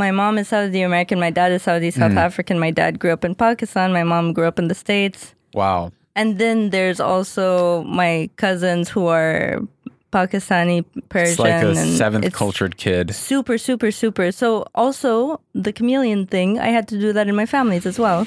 my mom is Saudi American, my dad is Saudi South mm-hmm. African. My dad grew up in Pakistan, my mom grew up in the States. Wow. And then there's also my cousins who are Pakistani, Persian, It's like a seventh cultured kid. Super, super, super. So also the chameleon thing, I had to do that in my families as well.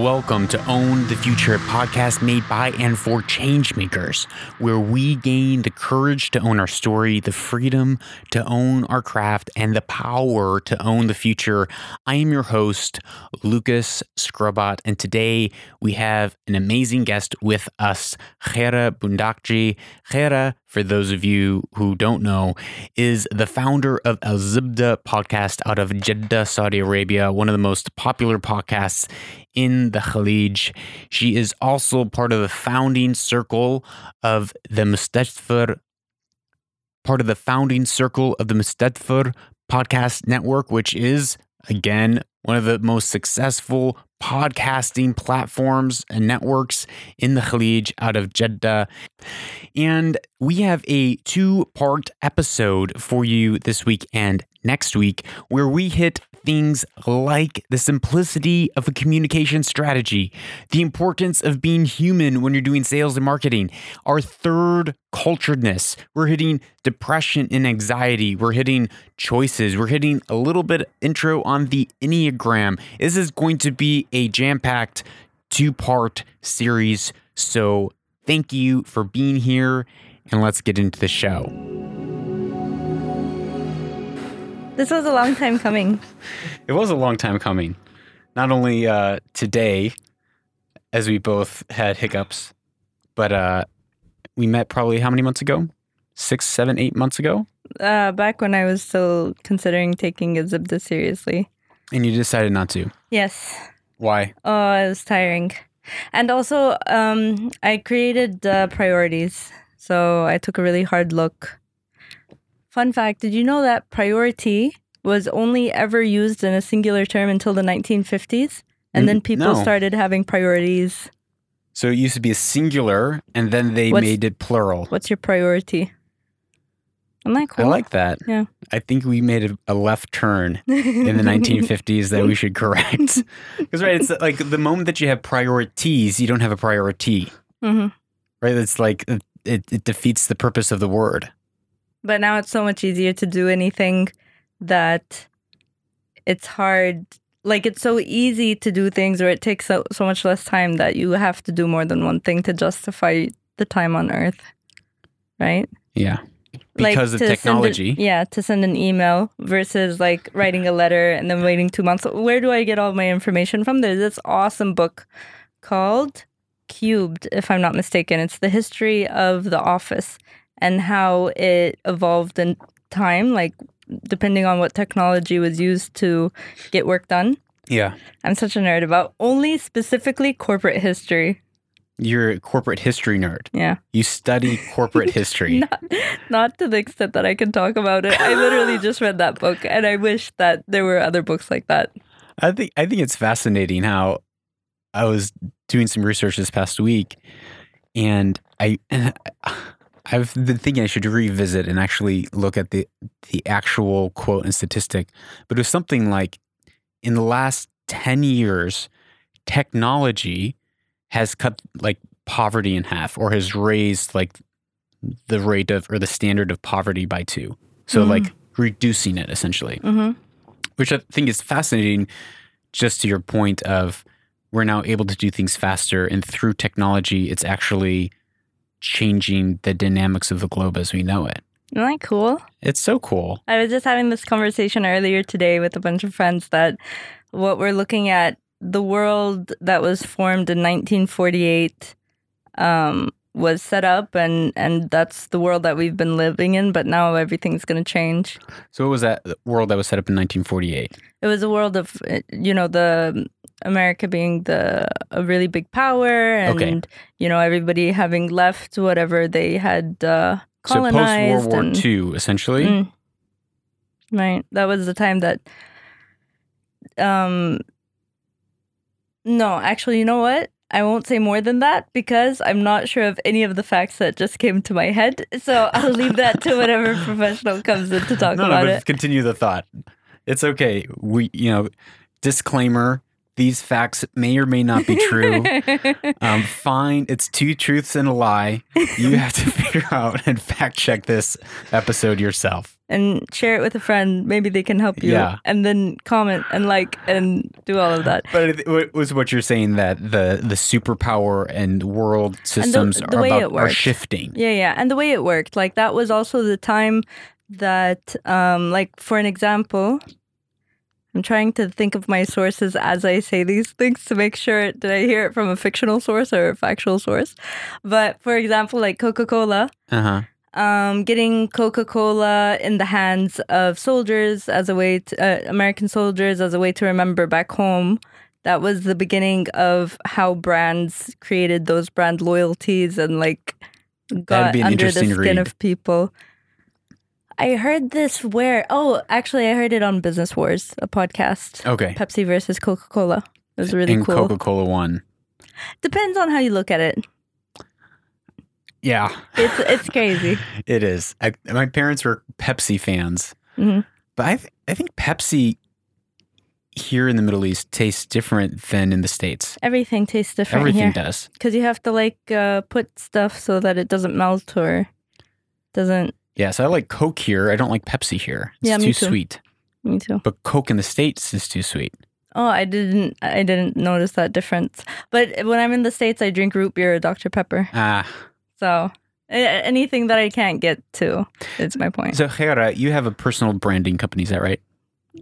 Welcome to Own the Future, podcast made by and for changemakers, where we gain the courage to own our story, the freedom to own our craft, and the power to own the future. I am your host, Lucas Skrobot, and today we have an amazing guest with us, Khayra Bundakji. Khayra, for those of you who don't know, is the founder of Azzbda podcast out of Jeddah, Saudi Arabia, one of the most popular podcasts in the Khalij. She is also part of the founding circle of the Mstdfr, part of the founding circle of the Mstdfr podcast network, which is, again, one of the most successful podcasting platforms and networks in the Khalij out of Jeddah. And we have a two part episode for you this week and next week where we hit things like the simplicity of a communication strategy, the importance of being human when you're doing sales and marketing, our third culturedness. We're hitting depression and anxiety. We're hitting choices. We're hitting a little bit intro on the Enneagram. This is going to be a jam packed two part series. So thank you for being here and let's get into the show. This was a long time coming. It was a long time coming. Not only uh, today, as we both had hiccups, but uh, we met probably how many months ago? Six, seven, eight months ago? Uh, back when I was still considering taking Azzbda seriously. And you decided not to. Yes. Why? Oh, it was tiring. And also, um, I created uh, priorities. So I took a really hard look. Fun fact Did you know that priority was only ever used in a singular term until the 1950s? And Mm, then people no. started having priorities. So it used to be a singular and then they What's- made it plural. What's your priority? Isn't that cool? I like that. Yeah. I think we made a, a left turn in the 1950s that we should correct. Because, right, it's like the moment that you have priorities, you don't have a priority, hmm right? It's like it, it defeats the purpose of the word. But now it's so much easier to do anything that it's hard. Like it's so easy to do things, or it takes so, so much less time that you have to do more than one thing to justify the time on Earth, right? Yeah. Like, Because of send an- technology. yeah, to send an email versus like writing a letter and then waiting two months. Where do I get all my information from? There's this awesome book called Cubed, if I'm not mistaken. It's the history of the office and how it evolved in time, like depending on what technology was used to get work done. Yeah. I'm such a nerd about only specifically corporate history. You're a corporate history nerd. Yeah. You study corporate history. Not, not to the extent that I can talk about it. I literally just read that book and I wish that there were other books like that. I think I think it's fascinating how I was doing some research this past week, and I I've been thinking I should revisit and actually look at the the actual quote and statistic, but it was something like in the last ten years, technology has cut like poverty in half, or has raised like the rate of or the standard of poverty by two. So Mm. like reducing it essentially hmm which I think is fascinating. Just to your point of we're now able to do things faster, and through technology, it's actually changing the dynamics of the globe as we know it. Isn't that cool? It's so cool. I was just having this conversation earlier today with a bunch of friends that what we're looking at, the world that was formed in 1948, um, was set up and and that's the world that we've been living in but now everything's going to change So what was that world that was set up in 1948? it was a world of you know the america being the a really big power and Okay. you know everybody having left whatever they had uh So colonized post World War and, II, essentially. Mm. right that was the time that um no actually you know what I won't say more than that because I'm not sure of any of the facts that just came to my head. So I'll leave that to whatever professional comes in to talk no, no, about but it. continue the thought. It's okay. We, you know, disclaimer: these facts may or may not be true. um, fine, it's two truths and a lie. You have to figure out and fact check this episode yourself. and share it with a friend. Maybe they can help you. Yeah. And then comment and like and do all of that. But it, it was what you're saying that the the superpower and world systems the are way about are shifting. Yeah, yeah. And the way it worked, like that was also the time that um like for an example, I'm trying to think of my sources as I say these things to make sure did I hear it from a fictional source or a factual source. But for example, like Coca-Cola, Uh huh. um, getting Coca Cola in the hands of soldiers as a way to, uh, American soldiers as a way to remember back home. That was the beginning of how brands created those brand loyalties and like got under the skin read. of people. I heard this where, oh, actually, I heard it on Business Wars, a podcast. Okay. Pepsi versus Coca Cola. It was really cool. and cool. Coca Cola won. Depends on how you look at it. Yeah, It's it's crazy. it is. I, my parents were Pepsi fans, Mhm. but I th- I think Pepsi here in the Middle East tastes different than in the states. Everything tastes different Everything here. does. Because you have to like uh, put stuff so that it doesn't melt or doesn't. Yeah, so I like Coke here. I don't like Pepsi here. It's Yeah, me too too. sweet. Me too. But Coke in the states is too sweet. Oh, I didn't. I didn't notice that difference. But when I'm in the states, I drink root beer or Dr Pepper. Ah, So anything that I can't get to, it's my point. so Khayra, you have a personal branding company, is that right?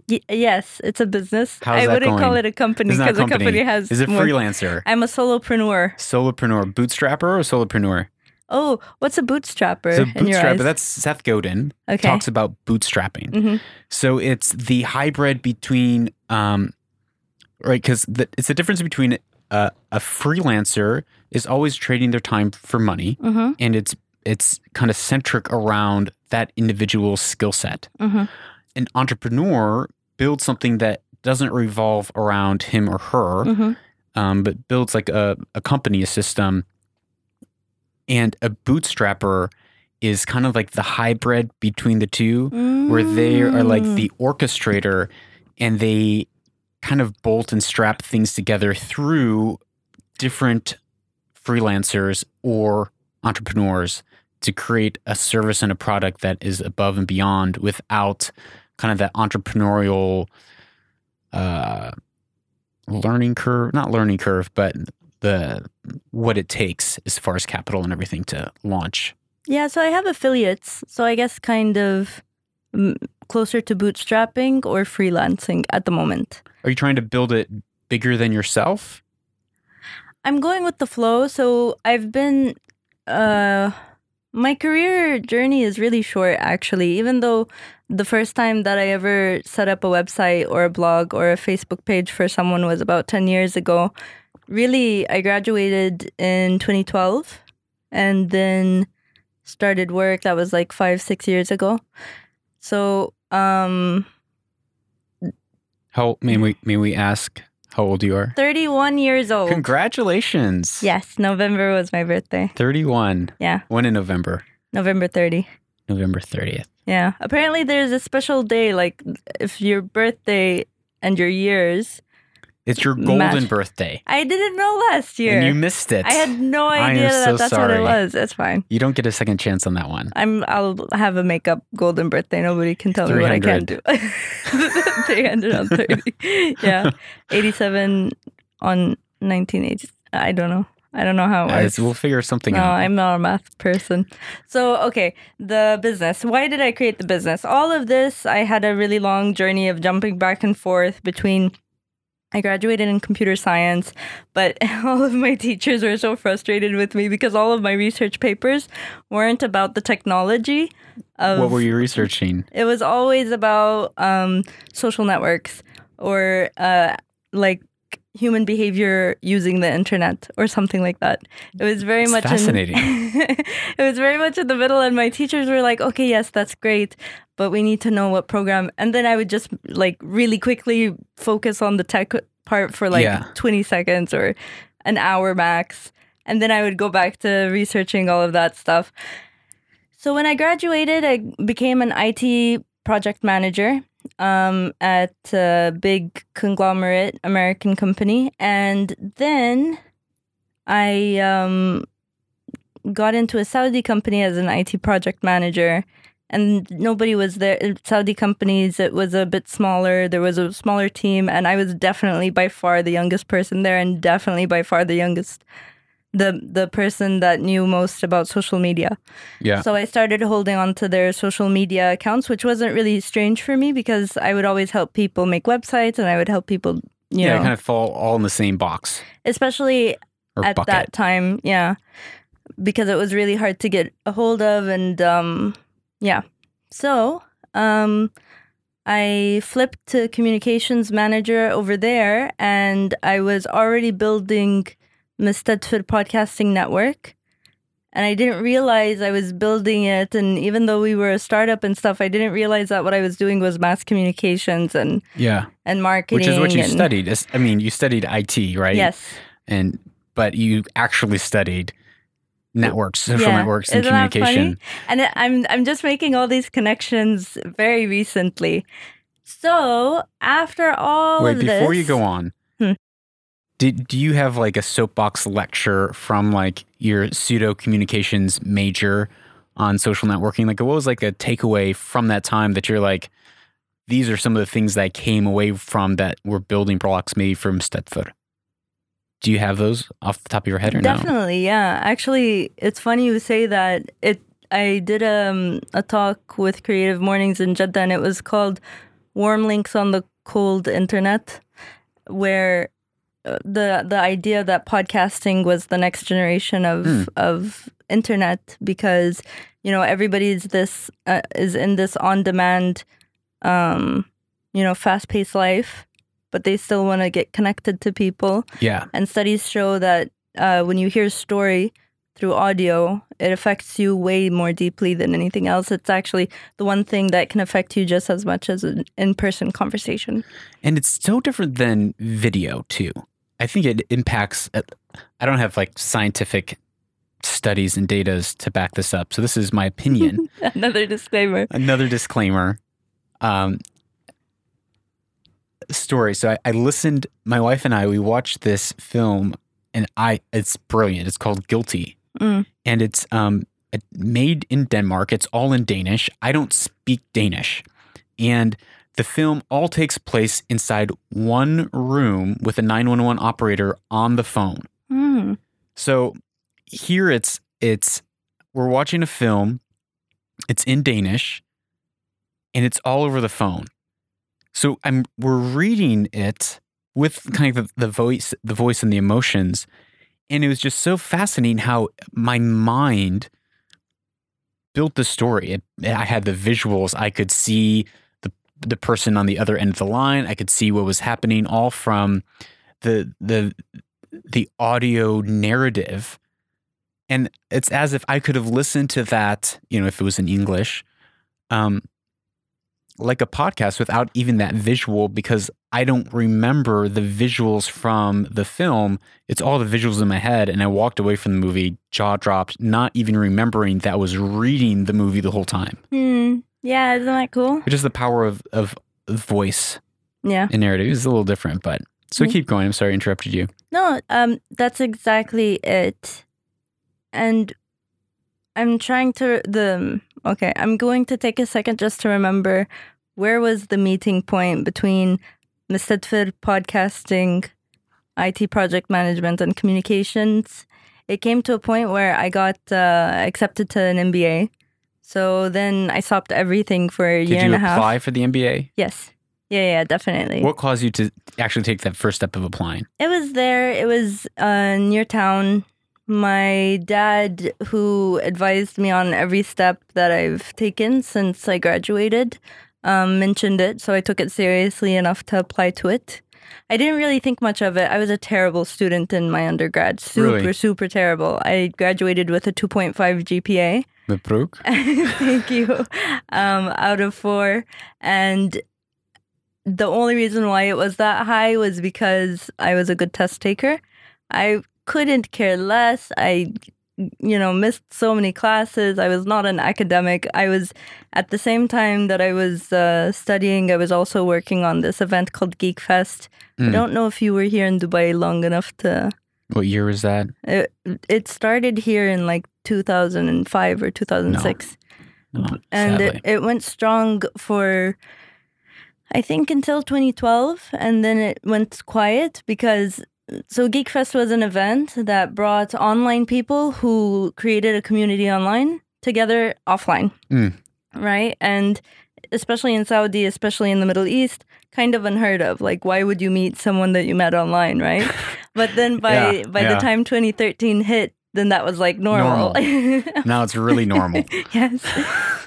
Y- yes, it's a business. How's I that wouldn't call it a company It's not a because a company. has. Is it more- freelancer? I'm a solopreneur. Solopreneur, bootstrapper, or solopreneur? Oh, what's a bootstrapper So bootstrapper, that's Seth Godin okay. talks about bootstrapping. hmm So it's the hybrid between, um, right? Because it's the difference between a, a freelancer is always trading their time for money, hmm and it's it's kind of centric around that individual skill set. hmm An entrepreneur builds something that doesn't revolve around him or her, hmm um, but builds like a, a company, a system. And a bootstrapper is kind of like the hybrid between the two where they are like Mm. the orchestrator and they kind of bolt and strap things together through different freelancers or entrepreneurs to create a service and a product that is above and beyond without kind of that entrepreneurial uh, learning curve not learning curve but the what it takes as far as capital and everything to launch Yeah, so I have affiliates. So I guess kind of mm, closer to bootstrapping or freelancing at the moment. are you trying to build it bigger than yourself I'm going with the flow. So I've been, uh, my career journey is really short actually, even though the first time that I ever set up a website or a blog or a Facebook page for someone was about 10 years ago. Really, I graduated in 2012 and then started work. That was like five, six years ago. So, um, How may we may we ask how old you are? 31 years old. Congratulations. Yes, November was my birthday. 31. Yeah, When in November? November 30. November 30th. Yeah. Apparently, there's a special day, like if your birthday and your years. It's your golden birthday. I didn't know last year. And you missed it. I had no idea so that that's what it was. It's fine. you don't get a second chance on that one. I'm. I'll have a makeup golden birthday. Nobody can tell me what I can't do. 300 on 30. yeah. 87 on 1980. I don't know. I don't know how it works. we'll figure something No, out. I'm not a math person. So, okay, the business. Why did I create the business? All of this, I had a really long journey of jumping back and forth between I graduated in computer science, but all of my teachers were so frustrated with me because all of my research papers weren't about the technology. Of, what were you researching? It was always about um, social networks or uh, like human behavior using the internet or something like that. It was very It's much fascinating. In, it was very much in the middle, and my teachers were like, "Okay, yes, that's great, but we need to know what program." And then I would just like really quickly focus on the tech part for like Yeah. 20 seconds or an hour max, and then I would go back to researching all of that stuff. So when I graduated, I became an IT project manager um, at a big conglomerate American company, and then I um, got into a Saudi company as an IT project manager. And nobody was there. Saudi companies, it was a bit smaller. There was a smaller team, and I was definitely by far the youngest person there, and definitely by far the youngest, the the person that knew most about social media. Yeah. So I started holding on to their social media accounts, which wasn't really strange for me because I would always help people make websites and I would help people, you yeah, know, kind of fall all in the same box especially or at bucket. that time, yeah, because it was really hard to get a hold of and um yeah. So, um I flipped to communications manager over there and I was already building Mstdfr podcasting network. And I didn't realize I was building it. And even though we were a startup and stuff, I didn't realize that what I was doing was mass communications and, Yeah. and marketing. Which is what you and- studied. I mean, you studied IT, right? Yes. And but you actually studied networks, social Yeah. networks, and Isn't communication. And I'm I'm just making all these connections very recently. So after all Wait, before you go on. Did do you have like a soapbox lecture from like your pseudo communications major on social networking? Like, what was like a takeaway from that time that you're like, these are some of the things that I came away from that were building blocks maybe from Stedford. Do you have those off the top of your head or no? Definitely, yeah. Actually, it's funny you say that. It I did um, a talk with Creative Mornings in Jeddah, and it was called "Warm Links on the Cold Internet," where the the idea that podcasting was the next generation of Hmm. of internet because you know everybody's this uh, is in this on demand, um, you know, fast paced life, but they still want to get connected to people. Yeah. And studies show that uh, when you hear a story through audio, it affects you way more deeply than anything else. It's actually the one thing that can affect you just as much as an in person conversation. And it's so different than video too. I think it impacts. uh, I don't have like scientific studies and datas to back this up, so this is my opinion. Another disclaimer. Another disclaimer. Um, story. So I, I listened. My wife and I we watched this film, and I it's brilliant. It's called Guilty, Mm. and it's um made in Denmark. It's all in Danish. I don't speak Danish, and the film all takes place inside one room with a 911 operator on the phone. Mm. So here it's it's we're watching a film. It's in Danish and it's all over the phone. So I'm we're reading it with kind of the, the voice the voice and the emotions and it was just so fascinating how my mind built the story. It, I had the visuals. I could see the person on the other end of the line. I could see what was happening all from the the the audio narrative and it's as if i could have listened to that you know if it was in english um like a podcast without even that visual because i don't remember the visuals from the film it's all the visuals in my head and i walked away from the movie jaw dropped not even remembering that i was reading the movie the whole time Hmm. Yeah, isn't that cool? which is the power of of voice Yeah. and narrative it's a little different but so Mm. keep going i'm sorry i interrupted you No, um, that's exactly it. And I'm trying to the okay. I'm going to take a second just to remember where was the meeting point between Mstdfr podcasting, IT project management, and communications. It came to a point where I got uh, accepted to an MBA. So then I stopped everything for a did year and a half. Did you apply for the mba Yes. Yeah, yeah, definitely. What caused you to actually take that first step of applying? It was there. It was uh, near town. My dad, who advised me on every step that I've taken since I graduated, um, mentioned it. So I took it seriously enough to apply to it. I didn't really think much of it. I was a terrible student in my undergrad. Super, Really? super terrible. I graduated with a 2.5 GPA. Thank you. Um, out of four. And the only reason why it was that high was because I was a good test taker. I couldn't care less. I, you know, missed so many classes. I was not an academic. I was, at the same time that I was uh, studying, I was also working on this event called Geek Fest. I Mm. don't know if you were here in Dubai long enough to. What year was that? It, it started here in like 2005 or 2006 No, and it, it went strong for i think until 2012 and then it went quiet because so geekfest was an event that brought online people who created a community online together offline Mm. right and especially in saudi especially in the middle east kind of unheard of like why would you meet someone that you met online right but then by Yeah, by yeah. the time 2013 hit then that was like normal, now it's really normal. yes.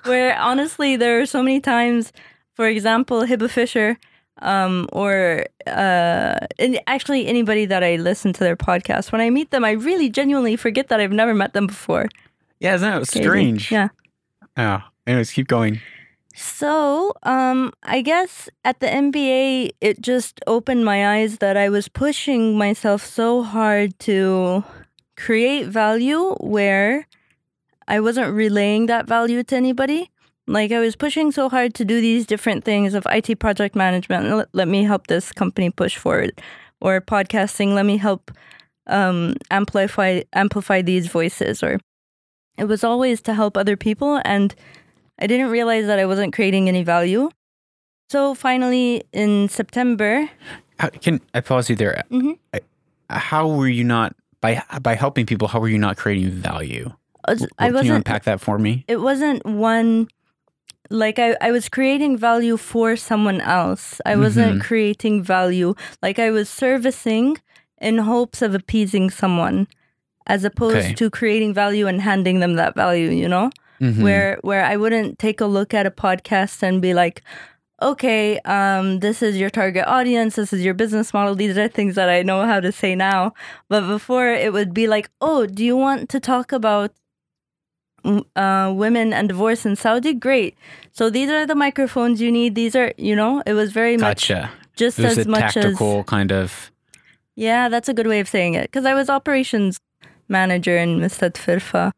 Where honestly, there are so many times, for example, Hiba Fisher, um, or uh, and actually anybody that I listen to their podcast, when I meet them, I really genuinely forget that I've never met them before. yeah, isn't that strange? Yeah. Oh, anyways, keep going. So, um, I guess at the MBA, it just opened my eyes that I was pushing myself so hard to create value where I wasn't relaying that value to anybody. Like I was pushing so hard to do these different things of IT project management. Let, let me help this company push forward, or podcasting. Let me help um, amplify amplify these voices. Or it was always to help other people, and I didn't realize that I wasn't creating any value. So finally, in September, How, can I pause you there? Mhm. I- How were you not by by helping people? How were you not creating value? I Can you unpack that for me? It wasn't one. Like I, I was creating value for someone else. I wasn't Mhm. creating value. Like I was servicing in hopes of appeasing someone, as opposed Okay. to creating value and handing them that value. You know. Mhm. where where I wouldn't take a look at a podcast and be like, okay, um, this is your target audience, this is your business model. These are things that I know how to say now. But before it would be like, oh, do you want to talk about uh, women and divorce in Saudi? Great. So these are the microphones you need. These are, you know, it was very much just as a much as tactical kind of. yeah, that's a good way of saying it. Because I was operations manager in Mistad Firfa.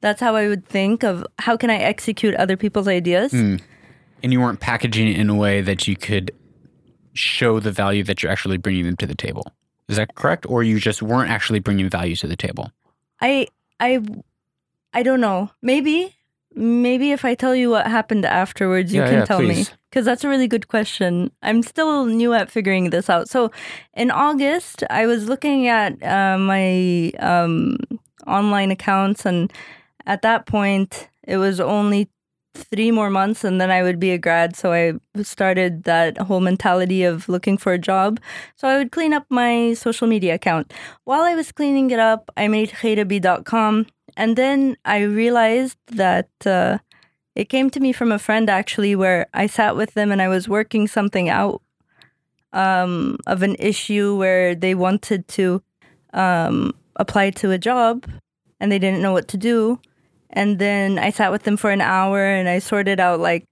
That's how I would think of how can I execute other people's ideas. Mm. And you weren't packaging it in a way that you could show the value that you're actually bringing them to the table. Is that correct? Or you just weren't actually bringing value to the table? I I I don't know. Maybe maybe if I tell you what happened afterwards, you Yeah, can yeah, tell me. Because that's a really good question. I'm still new at figuring this out. So in August, I was looking at uh, my um, online accounts, and at that point, it was only three more months and then I would be a grad. So I started that whole mentality of looking for a job. So I would clean up my social media account. While I was cleaning it up, I made khayrab.com. And then I realized that uh, it came to me from a friend actually, where I sat with them and I was working something out um, of an issue where they wanted to um, apply to a job and they didn't know what to do. And then I sat with them for an hour and I sorted out like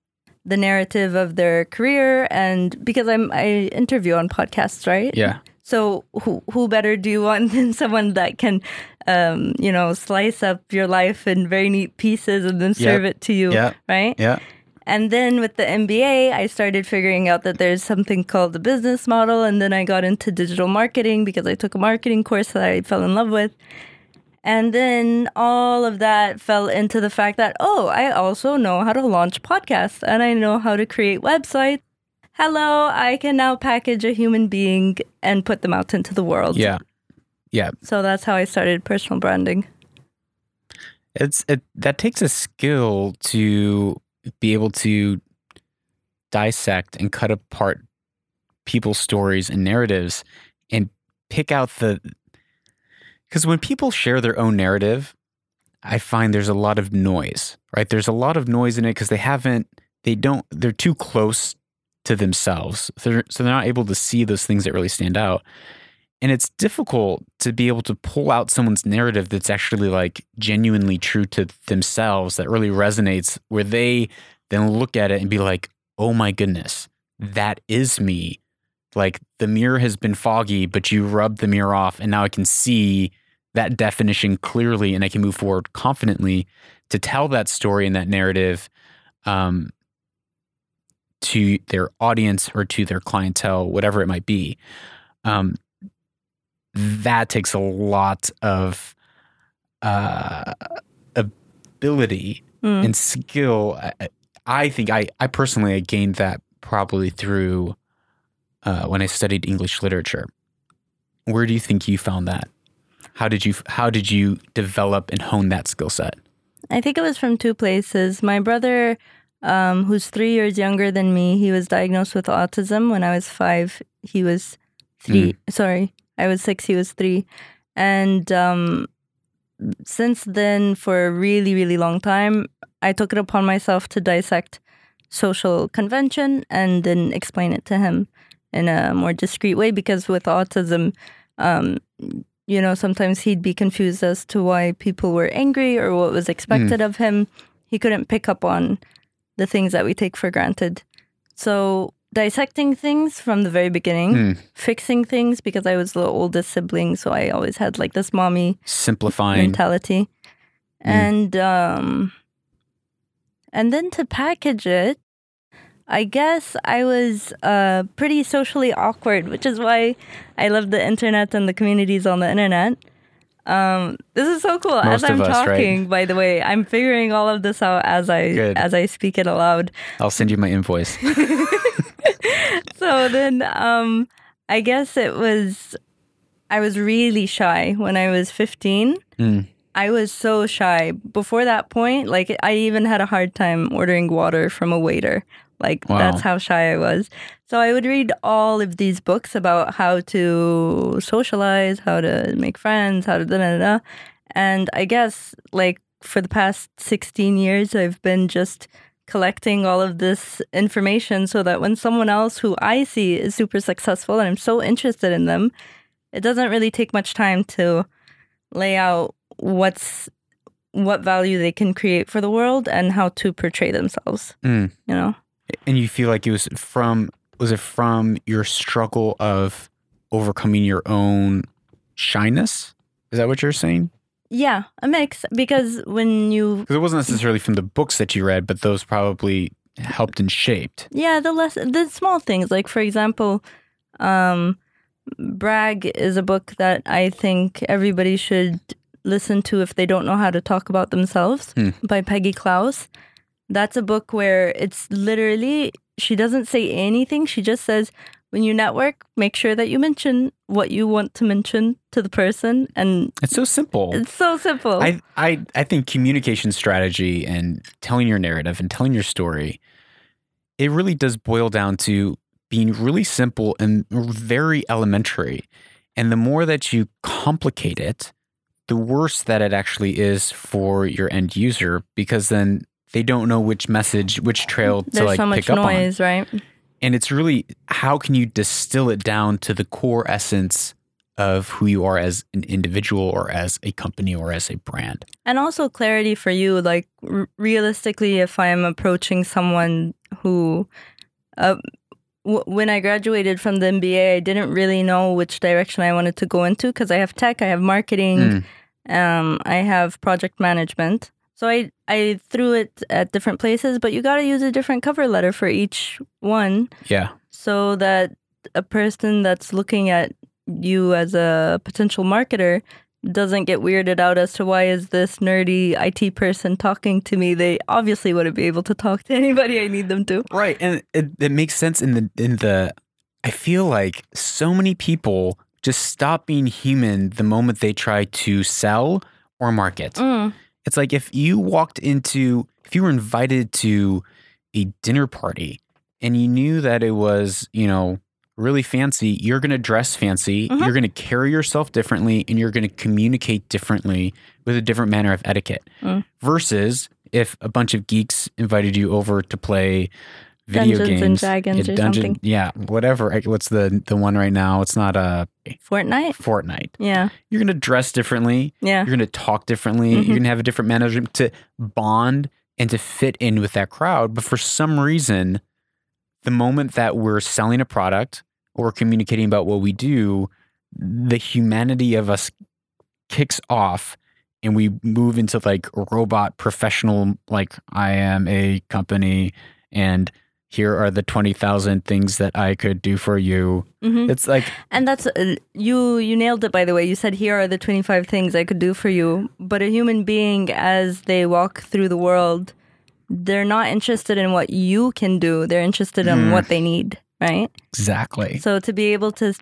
the narrative of their career and because I'm I interview on podcasts, right? Yeah. So who who better do you want than someone that can um, you know, slice up your life in very neat pieces and then serve it to you, Yeah. right? Yeah. And then with the MBA, I started figuring out that there's something called the business model. And then I got into digital marketing because I took a marketing course that I fell in love with. And then all of that fell into the fact that, oh, I also know how to launch podcasts and I know how to create websites. Hello, I can now package a human being and put them out into the world. Yeah. Yeah. So that's how I started personal branding. It's it that takes a skill to be able to dissect and cut apart people's stories and narratives and pick out the because when people share their own narrative, I find there's a lot of noise, right? There's a lot of noise in it because they haven't, they don't, they're too close to themselves. So they're not able to see those things that really stand out. And it's difficult to be able to pull out someone's narrative that's actually like genuinely true to themselves, that really resonates, where they then look at it and be like, oh my goodness, that is me. Like the mirror has been foggy, but you rubbed the mirror off, and now I can see that definition clearly and I can move forward confidently to tell that story and that narrative um, to their audience or to their clientele, whatever it might be. Um, that takes a lot of uh, ability Mm. and skill. I, I think I, I personally I gained that probably through uh, when I studied English literature. Where do you think you found that? How did you how did you develop and hone that skill set? I think it was from two places. My brother, um, who's three years younger than me, he was diagnosed with autism when I was five. He was three. Sorry, I was six. He was three, and um, since then, for a really, really long time, I took it upon myself to dissect social convention and then explain it to him in a more discreet way. Because with autism, um, you know, sometimes he'd be confused as to why people were angry or what was expected of him. He couldn't pick up on the things that we take for granted. So, dissecting things from the very beginning, Hmm. fixing things because I was the oldest sibling, so I always had like this mommy Simplifying. mentality. Mm. And um and then to package it, I guess I was uh pretty socially awkward, which is why I love the internet and the communities on the internet. Um this is so cool. as Most I'm of us, right? talking, by the way, I'm figuring all of this out as I Good. as I speak it aloud. I'll send you my invoice. so then um I guess it was I was really shy when I was 15. Mm. I was so shy. Before that point, like I even had a hard time ordering water from a waiter. Like Wow. that's how shy I was. So I would read all of these books about how to socialize, how to make friends, how to da da da. And I guess like for the past 16 years I've been just collecting all of this information so that when someone else who I see is super successful and I'm so interested in them, it doesn't really take much time to lay out what's what value they can create for the world and how to portray themselves, Mm. you know. And you feel like it was from was it from your struggle of overcoming your own shyness? Is that what you're saying? Yeah, a mix because when you Because it wasn't necessarily from the books that you read, but those probably helped and shaped. Yeah, the less the small things. Like for example, um, Brag is a book that I think everybody should listen to if they don't know how to talk about themselves Hmm. by Peggy Klaus. That's a book where it's literally she doesn't say anything. She just says when you network, make sure that you mention what you want to mention to the person, and It's so simple. it's so simple. I, I I think communication strategy and telling your narrative and telling your story, it really does boil down to being really simple and very elementary. And the more that you complicate it, the worse that it actually is for your end user because then they don't know which message, which trail to There's like so much pick up on. noise, right? And it's really how can you distill it down to the core essence of who you are as an individual or as a company or as a brand. And also clarity for you, like r- realistically, if I'm approaching someone who, uh, w- when I graduated from the MBA, I didn't really know which direction I wanted to go into because I have tech, I have marketing, Mm. um, I have project management. So I I threw it at different places, but you got to use a different cover letter for each one Yeah. so that a person that's looking at you as a potential marketer doesn't get weirded out as to why is this nerdy IT person talking to me. They obviously wouldn't be able to talk to anybody I need them to. Right, and it, it makes sense in the in the. I feel like so many people just stop being human the moment they try to sell or market. Mm, It's like if you walked into, if you were invited to a dinner party and you knew that it was, you know, really fancy, you're going to dress fancy, Mhm. you're going to carry yourself differently, and you're going to communicate differently with a different manner of etiquette. Mm. Versus if a bunch of geeks invited you over to play video Dungeons games, and Dragons yeah, or dungeon- something. yeah, whatever. What's the the one right now? It's not a Fortnite? Fortnite. Yeah. You're going to dress differently. Yeah. You're going to talk differently. Mhm. You're going to have a different management to bond and to fit in with that crowd. But for some reason, the moment that we're selling a product or communicating about what we do, the humanity of us kicks off and we move into like robot professional, like, I am a company and here are the 20,000 things that I could do for you. hmm It's like, And that's uh, you. You nailed it. By the way, you said here are the twenty five things I could do for you. But a human being, as they walk through the world, they're not interested in what you can do. They're interested in Mm. what they need. Right. exactly. So to be able to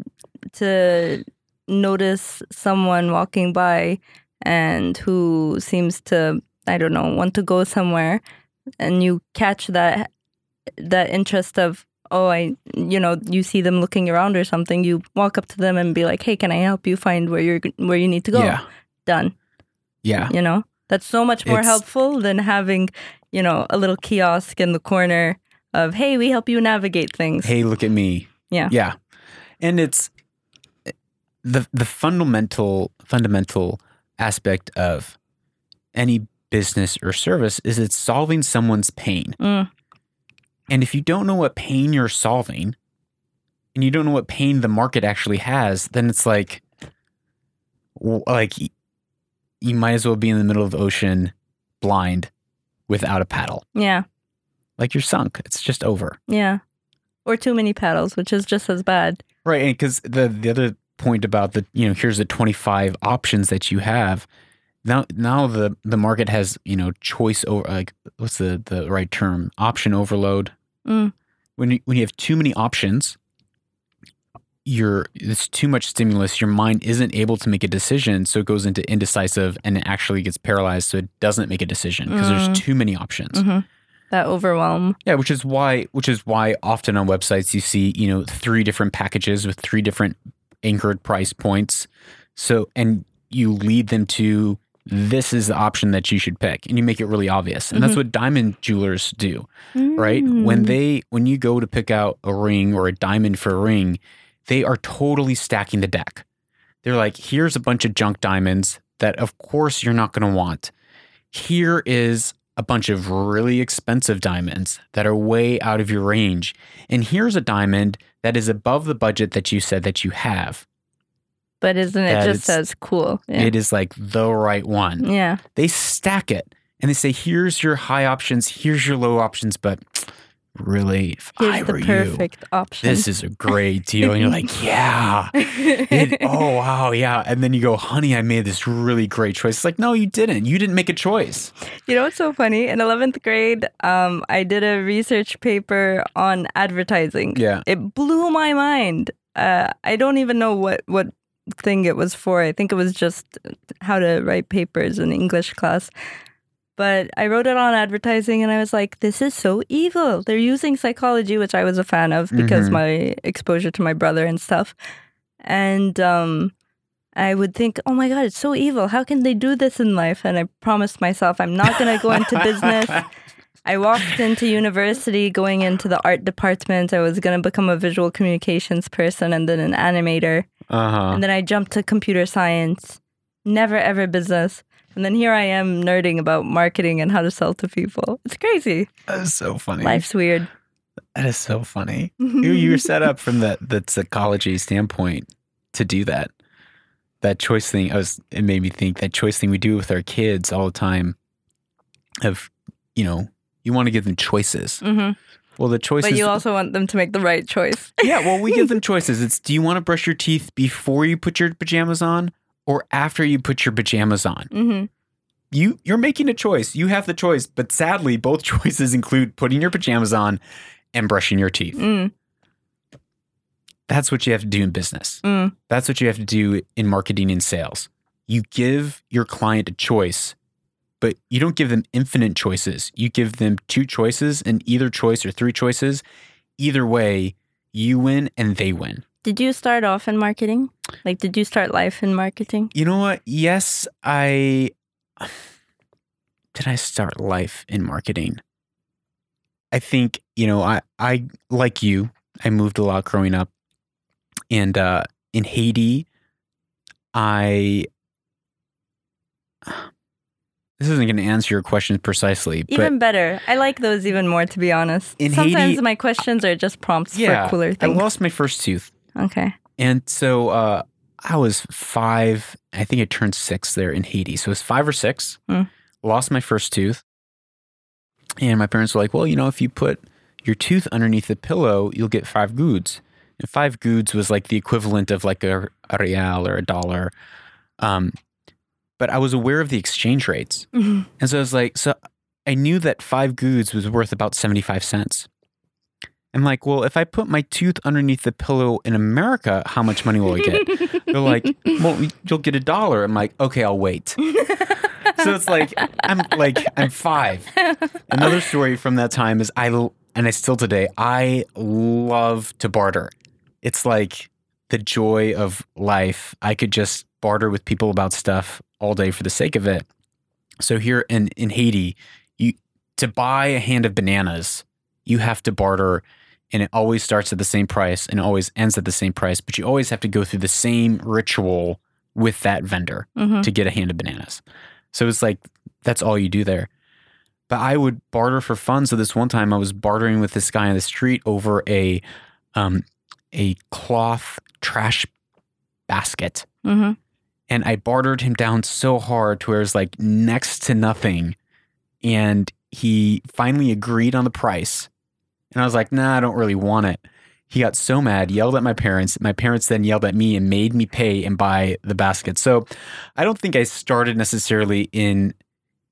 to notice someone walking by and who seems to I don't know want to go somewhere, and you catch that that interest of oh I you know you see them looking around or something, you walk up to them and be like, hey, can I help you find where you're where you need to go? Yeah. Done. Yeah. You know that's so much more It's- helpful than having you know a little kiosk in the corner of hey we help you navigate things. hey look at me Yeah. yeah and it's the the fundamental fundamental aspect of any business or service is it's solving someone's pain Mm. And if you don't know what pain you're solving and you don't know what pain the market actually has then it's like like you might as well be in the middle of the ocean blind without a paddle Yeah. like you're sunk it's just over Yeah. Or too many paddles, which is just as bad. Right, and because the the other point about the you know here's the 25 options that you have. Now now the the market has you know choice over like what's the the right term option overload. Mm. When you, when you have too many options, you're it's too much stimulus. Your mind isn't able to make a decision, so it goes into indecisive and it actually gets paralyzed, so it doesn't make a decision because Mm. there's too many options. hmm That overwhelm. Yeah, which is why which is why often on websites you see, you know, three different packages with three different anchored price points. So and you lead them to this is the option that you should pick and you make it really obvious. And that's Mhm. what diamond jewelers do, right? When Mm. they when you go to pick out a ring or a diamond for a ring, they are totally stacking the deck. They're like, here's a bunch of junk diamonds that of course you're not going to want. Here is a bunch of really expensive diamonds that are way out of your range. And here's a diamond that is above the budget that you said that you have. But isn't it just as cool? Yeah. It is like the right one. yeah. They stack it and they say, here's your high options, here's your low options, but really, if Here's I the were you, perfect option. this is a great deal. And you're like, yeah. It, oh, wow. Yeah. And then you go, honey, I made this really great choice. It's like, no, you didn't. You didn't make a choice. You know what's so funny? In 11th grade, um, I did a research paper on advertising. Yeah. It blew my mind. Uh, I don't even know what, what thing it was for. I think it was just how to write papers in English class. But I wrote it on advertising and I was like, this is so evil. They're using psychology, which I was a fan of because Mhm. my exposure to my brother and stuff. And um, I would think, oh my God, it's so evil. How can they do this in life? And I promised myself I'm not going to go into business. I walked into university going into the art department. I was going to become a visual communications person and then an animator. Uh huh. And then I jumped to computer science. Never ever business. And then here I am nerding about marketing and how to sell to people. It's crazy. That is so funny. Life's weird. That is so funny. you you were set up from the the psychology standpoint to do that. That choice thing, I was it made me think that choice thing we do with our kids all the time of, you know, you want to give them choices. hmm Well, the choices But you also want them to make the right choice. Yeah, well, we give them choices. It's do you want to brush your teeth before you put your pajamas on or after you put your pajamas on? hmm You you're making a choice. You have the choice, but sadly both choices include putting your pajamas on and brushing your teeth. Mm, That's what you have to do in business. mm, That's what you have to do in marketing and sales. You give your client a choice, but you don't give them infinite choices. You give them two choices, and either choice or three choices. Either way, you win and they win. Did you start off in marketing? Like, did you start life in marketing? You know what? Yes, I did. I start life in marketing. I think you know. I I like you. I moved a lot growing up, and uh, in Haiti, I. This isn't going to answer your questions precisely, but Even better. I like those even more, to be honest. Sometimes Haiti- my questions are just prompts yeah, for cooler things. I lost my first tooth. okay. And so uh, I was five. I think I turned six there in Haiti. So it was five or six. Hmm. Lost my first tooth. And my parents were like, well, you know, if you put your tooth underneath the pillow, you'll get five goods. And five goods was like the equivalent of like a, a real or a dollar. Um, but I was aware of the exchange rates. Mhm. And so I was like, so I knew that five gourdes was worth about 75 cents. I'm like, well, if I put my tooth underneath the pillow in America, how much money will I get? They're like, well, you'll get a dollar. I'm like, okay, I'll wait. so it's like, I'm like, I'm five. Another story from that time is I, and I still today, I love to barter. It's like the joy of life. I could just barter with people about stuff all day for the sake of it. So here in, in Haiti, you to buy a hand of bananas, you have to barter and it always starts at the same price and always ends at the same price, but you always have to go through the same ritual with that vendor Mhm. to get a hand of bananas. So it's like that's all you do there. But I would barter for fun. So this one time I was bartering with this guy on the street over a um a cloth trash basket. Mhm. And I bartered him down so hard to where it was like next to nothing. And he finally agreed on the price. And I was like, nah, I don't really want it. He got so mad, yelled at my parents. My parents then yelled at me and made me pay and buy the basket. So I don't think I started necessarily in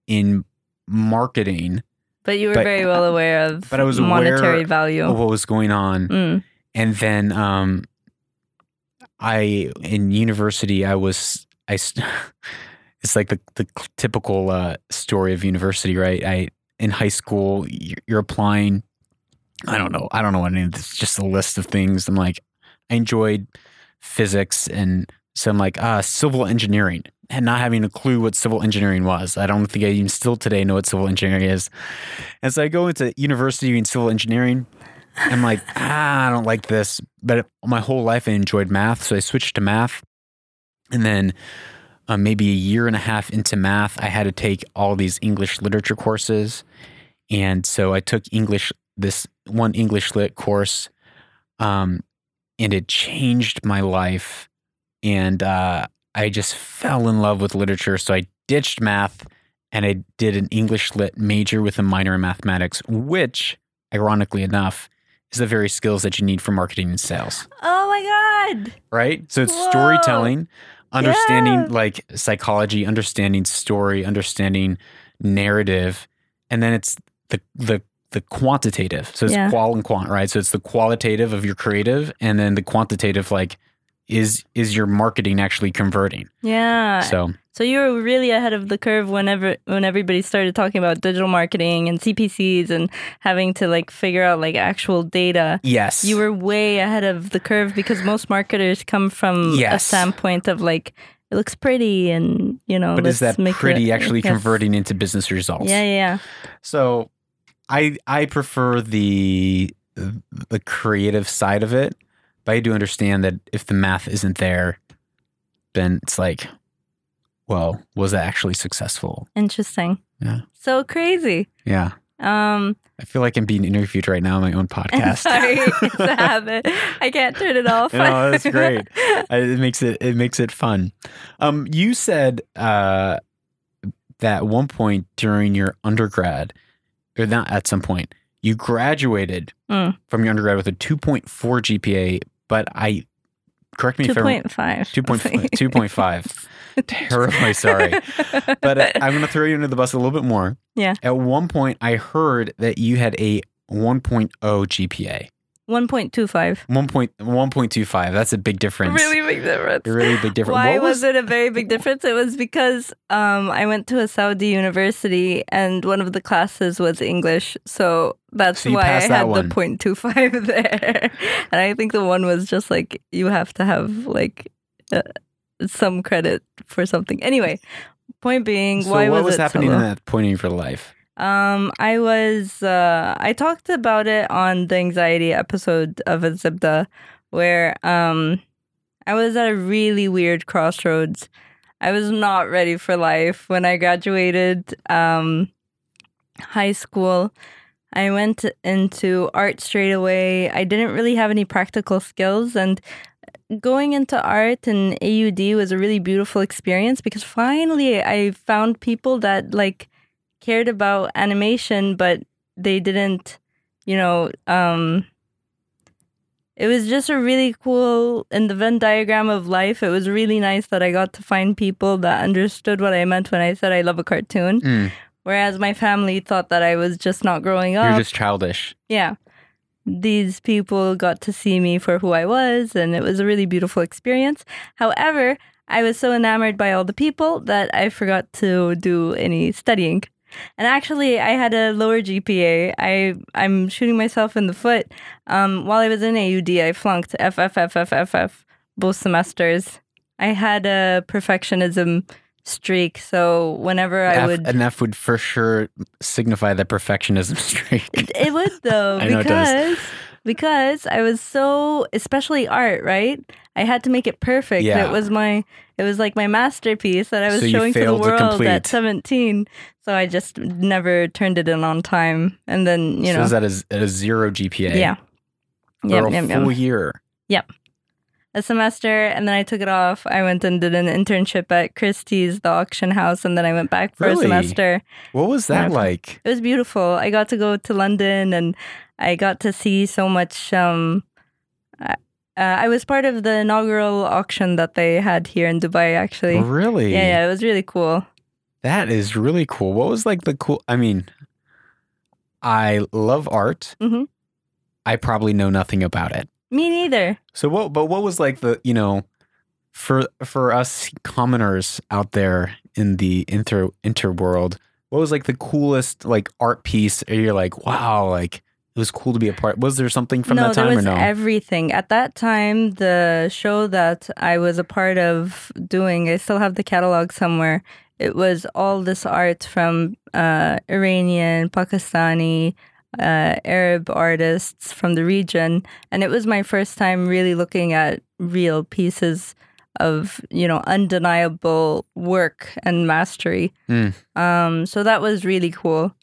in marketing But you were But- very well aware of but I was monetary aware value. of what was going on. Mm. And then um I in university I was I it's like the the typical uh story of university, right? I in high school you're, applying I don't know. I don't know what any of this. Just a list of things. I'm like, I enjoyed physics, and so I'm like, ah, civil engineering, and not having a clue what civil engineering was. I don't think I even still today know what civil engineering is. And so I go into university in civil engineering. I'm like, ah, I don't like this. But my whole life I enjoyed math, so I switched to math, and then. Uh, maybe a year and a half into math, I had to take all these English literature courses. And so I took English, this one English lit course, um, and it changed my life. And uh, I just fell in love with literature. So I ditched math and I did an English lit major with a minor in mathematics, which, ironically enough, is the very skills that you need for marketing and sales, Oh my god. right? So it's Whoa. storytelling, understanding Yeah. like psychology, understanding story, understanding narrative, and then it's the the the quantitative. So it's Yeah. qual and quant, right? So it's the qualitative of your creative, and then the quantitative, like, is is your marketing actually converting? Yeah. So So you were really ahead of the curve whenever when everybody started talking about digital marketing and CPCs and having to like figure out like actual data. yes, You were way ahead of the curve because most marketers come from a standpoint of like it looks pretty and you know. But is that pretty it- actually yes. converting into business results? Yeah, yeah, yeah. So I I prefer the the creative side of it, but I do understand that if the math isn't there, then it's like, well, was that actually successful? Interesting. Yeah. So crazy. Yeah. Um, I feel like I'm being interviewed right now on my own podcast. sorry, it's a habit. I can't turn it off. No, that's great. It makes it it makes it fun. Um, you said uh, that at one point during your undergrad, or not at some point, you graduated Mm. from your undergrad with a 2.4 GPA, but I correct me Two if I'm point five. 2.5 2.5. Terribly sorry. But uh, I'm going to throw you under the bus a little bit more. Yeah. At one point, I heard that you had a 1.0 GPA. 1.25. 1. Point, 1.25. That's a big difference. Really big difference. A really big difference. Why What was, it a very big difference? It was because um, I went to a Saudi university and one of the classes was English. So that's So why I that had one. the 0.25 there. and I think the one was just like you have to have like uh, some credit for something. Anyway, point being, So why what was, it so happening low? in that point in your life? Um, I was uh, I talked about it on the anxiety episode of Azzbda, where um, I was at a really weird crossroads. I was not ready for life when I graduated um, high school. I went into art straight away. I didn't really have any practical skills, and going into art and AUD was a really beautiful experience because finally I found people that like cared about animation, but they didn't, you know, um, it was just a really cool in the Venn diagram of life. It was really nice that I got to find people that understood what I meant when I said I love a cartoon. Mm, Whereas my family thought that I was just not growing up. you're just childish. Yeah. These people got to see me for who I was, and it was a really beautiful experience. However, I was so enamored by all the people that I forgot to do any studying. And actually, I had a lower GPA. I I'm shooting myself in the foot. Um, while I was in AUD, I flunked FFFFFF both semesters. I had a perfectionism streak, so whenever I F, would An F would for sure signify the perfectionism streak. it would though I know it does. because because I was so especially art, right? I had to make it perfect. Yeah. It was my it was like my masterpiece that I was So showing to the failed to world at 17. So I just never turned it in on time. And then, you so know. is that a, a zero GPA? yeah. Yep, a yep, yep. full year. Yep. A semester and then I took it off. I went and did an internship at Christie's, the auction house, and then I went back for Really? a semester. What was that like? it was beautiful. I got to go to London and I got to see so much. Um, uh, I was part of the inaugural auction that they had here in Dubai, actually. Really? Yeah, yeah, it was really cool. That is really cool. What was like the cool? I mean, I love art. Mhm. I probably know nothing about it. Me neither. So what? But what was like the you know, for for us commoners out there in the inter interworld, what was like the coolest like art piece? Or you're like, wow, like it was cool to be a part. Was there something from no, that time there or was no? everything. At that time, the show that I was a part of doing, I still have the catalog somewhere. It was all this art from uh, Iranian, Pakistani, uh, Arab artists from the region, and it was my first time really looking at real pieces of you know undeniable work and mastery. Mm. Um, so that was really cool.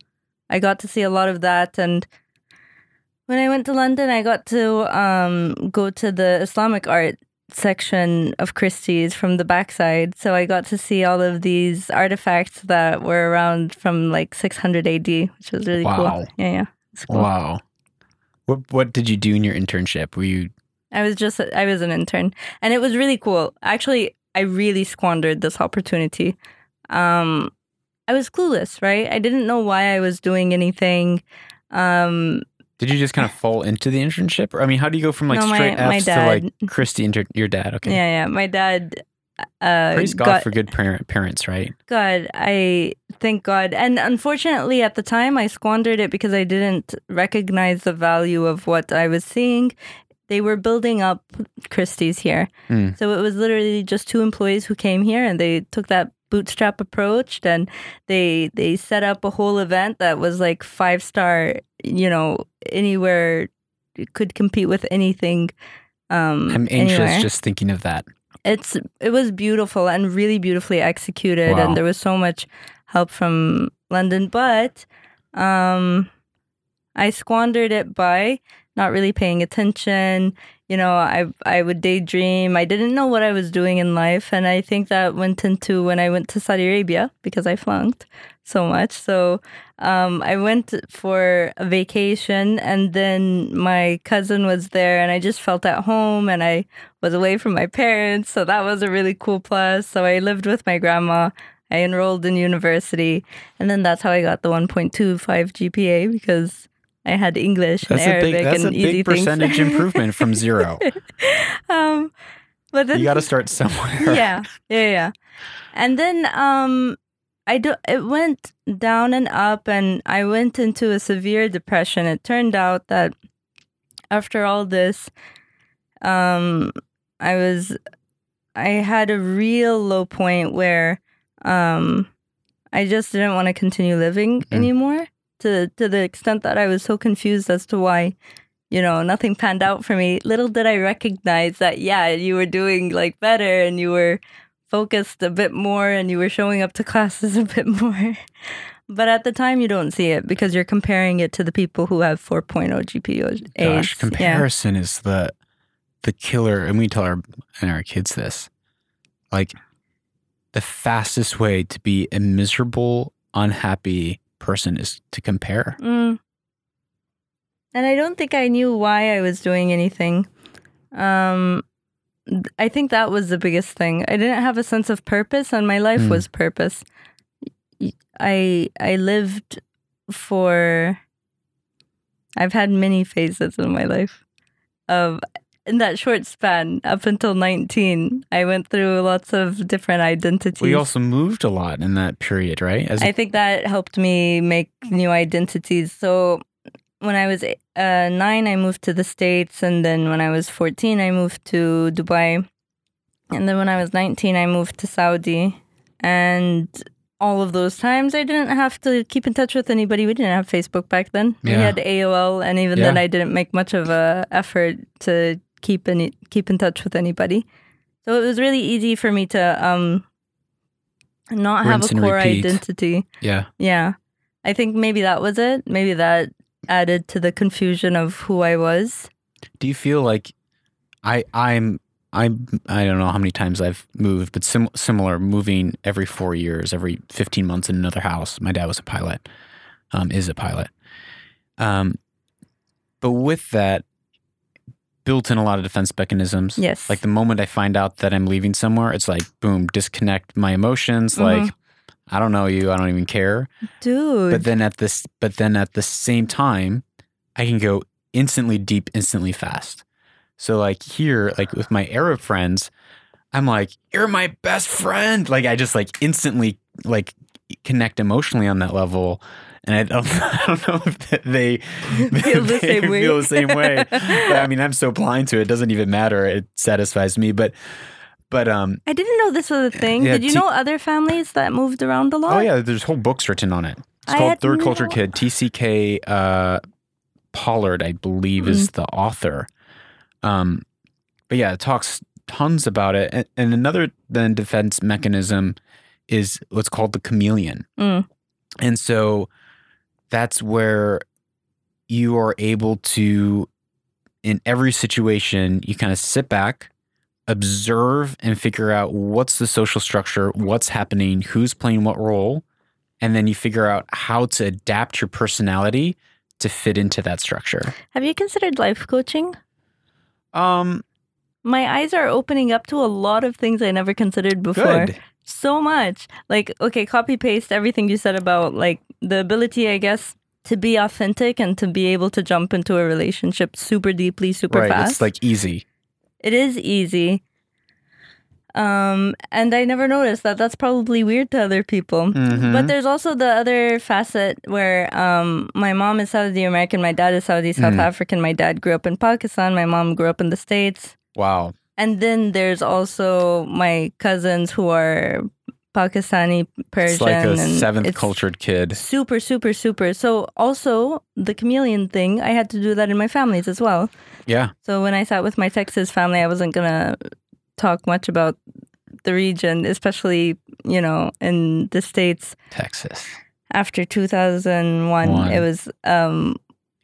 I got to see a lot of that, and when I went to London, I got to um, go to the Islamic art section of Christie's from the backside. So I got to see all of these artifacts that were around from like 600 AD, which was really Wow. cool. Yeah, yeah. Cool. Wow. What what did you do in your internship? Were you I was just I was an intern, and it was really cool. Actually, I really squandered this opportunity. Um, I was clueless, right? I didn't know why I was doing anything. Um, did you just kind of fall into the internship? Or I mean, how do you go from like No, my- straight Fs to like. Christy inter- your dad? Okay. Yeah, yeah. My dad. Uh, Praise God got, for good parent, parents, right? God, I thank God. And unfortunately, at the time, I squandered it because I didn't recognize the value of what I was seeing. They were building up Christie's here. Hmm. So it was literally just two employees who came here and they took that bootstrap approach and they they set up a whole event that was like five star, you know, anywhere could compete with anything. Um, I'm anxious anywhere just thinking of that. it's it was beautiful and really beautifully executed Wow. and there was so much help from london but um i squandered it by not really paying attention you know i i would daydream i didn't know what i was doing in life and i think that went into when i went to saudi arabia because i flunked so much so um, I went for a vacation and then my cousin was there and I just felt at home and I was away from my parents. So that was a really cool plus. So I lived with my grandma. I enrolled in university and then that's how I got the 1.25 GPA because I had English That's and a Arabic big that's a and easy big percentage improvement from zero. um, but then you got to start somewhere. yeah, yeah, yeah. And then um, I do. It went down and up, and I went into a severe depression. It turned out that after all this, um, I was, I had a real low point where, um, I just didn't want to continue living Mm. anymore. To to the extent that I was so confused as to why you know, nothing panned out for me. Little did I recognize that, yeah, you were doing like better and you were focused a bit more and you were showing up to classes a bit more. But at the time, you don't see it because you're comparing it to the people who have 4.0 GPA. Gosh, Yeah. comparison is the the killer, and we tell our and our kids this. Like the fastest way to be a miserable, unhappy person is to compare. Mm. And I don't think I knew why I was doing anything. Um, I think that was the biggest thing. I didn't have a sense of purpose, and my life Mm. was purpose. I I lived for. I've had many phases in my life. Of in that short span, up until nineteen, I went through lots of different identities. We also moved a lot in that period, right? As I think that helped me make new identities. So when I was uh, nine, I moved to the States. And then when I was 14, I moved to Dubai. And then when I was 19, I moved to Saudi. And all of those times, I didn't have to keep in touch with anybody. We didn't have Facebook back then. We had AOL. And even then, I didn't make much of a effort to keep in, keep in touch with anybody. So it was really easy for me to um, not have a core repeat. identity. yeah. Yeah. I think maybe that was it. Maybe that added to the confusion of who I was. Do you feel like I I'm I'm I don't know how many times I've moved, but sim- similar moving every four years, every fifteen months in another house. My dad was a pilot, um, is a pilot. Um, but with that, built in a lot of defense mechanisms. Yes. Like the moment I find out that I'm leaving somewhere, it's like boom, disconnect my emotions. Mhm. Like I don't know you, I don't even care. Dude. But then at this, but then at the same time, I can go instantly deep, instantly fast. So like here, like with my Arab friends, I'm like, you're my best friend. Like I just like instantly like connect emotionally on that level. And I don't, I don't know if they Feel the they same way. Feel the same way. But, I mean, I'm so blind to it; it doesn't even matter. It satisfies me. But, but um, I didn't know this was a thing. Yeah, Did you T- know other families that moved around a lot? Oh yeah, there's whole books written on it. It's I called Third Culture no- Kid. TCK uh, Pollard, I believe, Mm. is the author. Um, but yeah, it talks tons about it. And, and another then defense mechanism is what's called the chameleon. Mm. And so that's where you are able to, in every situation, you kind of sit back, observe, and figure out what's the social structure, what's happening, who's playing what role. And then you figure out how to adapt your personality to fit into that structure. Have you considered life coaching? Um, My eyes are opening up to a lot of things I never considered before. good. So much. Like, okay, copy paste everything you said about like the ability, I guess, to be authentic and to be able to jump into a relationship super deeply, super right. fast. It's like easy. It is easy. Um, and I never noticed that. That's probably weird to other people. Mhm. But there's also the other facet where um, my mom is Saudi American, my dad is Saudi South Mm. African. My dad grew up in Pakistan, my mom grew up in the States. wow. And then there's also my cousins who are Pakistani, Persian. It's like a seventh cultured kid. Super, super, super. So also the chameleon thing, I had to do that in my families as well. Yeah. So when I sat with my Texas family, I wasn't gonna talk much about the region, especially you know in the states Texas. after two thousand one. It was um,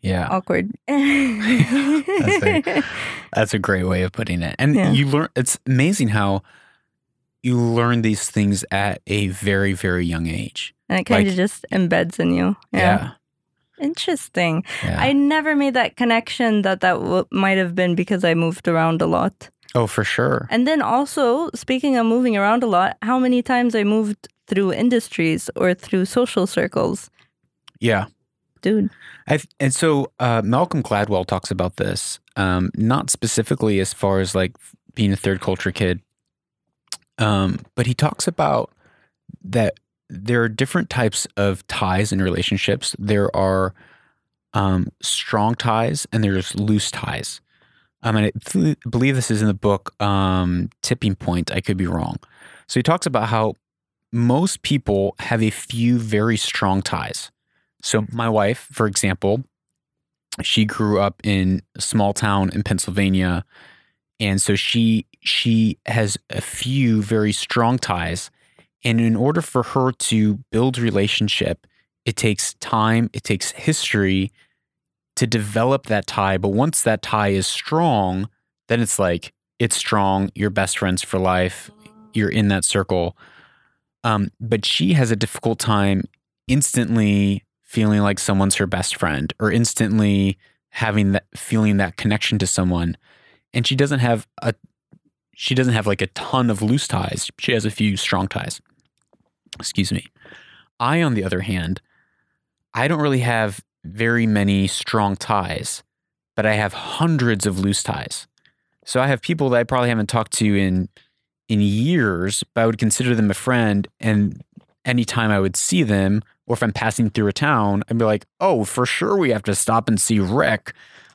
Yeah. awkward. a- That's a great way of putting it. And Yeah. you learn it's amazing how you learn these things at a very, very young age. and it kind of just embeds in you. Yeah. Interesting. yeah. I never made that connection that that w- might have been because I moved around a lot. oh, for sure. And then also, speaking of moving around a lot, how many times I moved through industries or through social circles. Yeah. dude. I th- and so uh, Malcolm Gladwell talks about this, um, not specifically as far as like being a third culture kid, um, but he talks about that there are different types of ties in relationships. There are um, strong ties and there's loose ties. Um, and I th- believe this is in the book um, Tipping Point. I could be wrong. So he talks about how most people have a few very strong ties. So my wife, for example, she grew up in a small town in Pennsylvania, and so she she has a few very strong ties. And in order for her to build relationship, it takes time, it takes history to develop that tie. But once that tie is strong, then it's like it's strong. You're best friends for life. You're in that circle. Um, but she has a difficult time instantly feeling like someone's her best friend or instantly having that feeling that connection to someone. And she doesn't have a she doesn't have like a ton of loose ties. She has a few strong ties. Excuse me. I, on the other hand, I don't really have very many strong ties, but I have hundreds of loose ties. So I have people that I probably haven't talked to in in years, but I would consider them a friend. And anytime I would see them, or if I'm passing through a town, I'd be like, oh, for sure we have to stop and see Rick.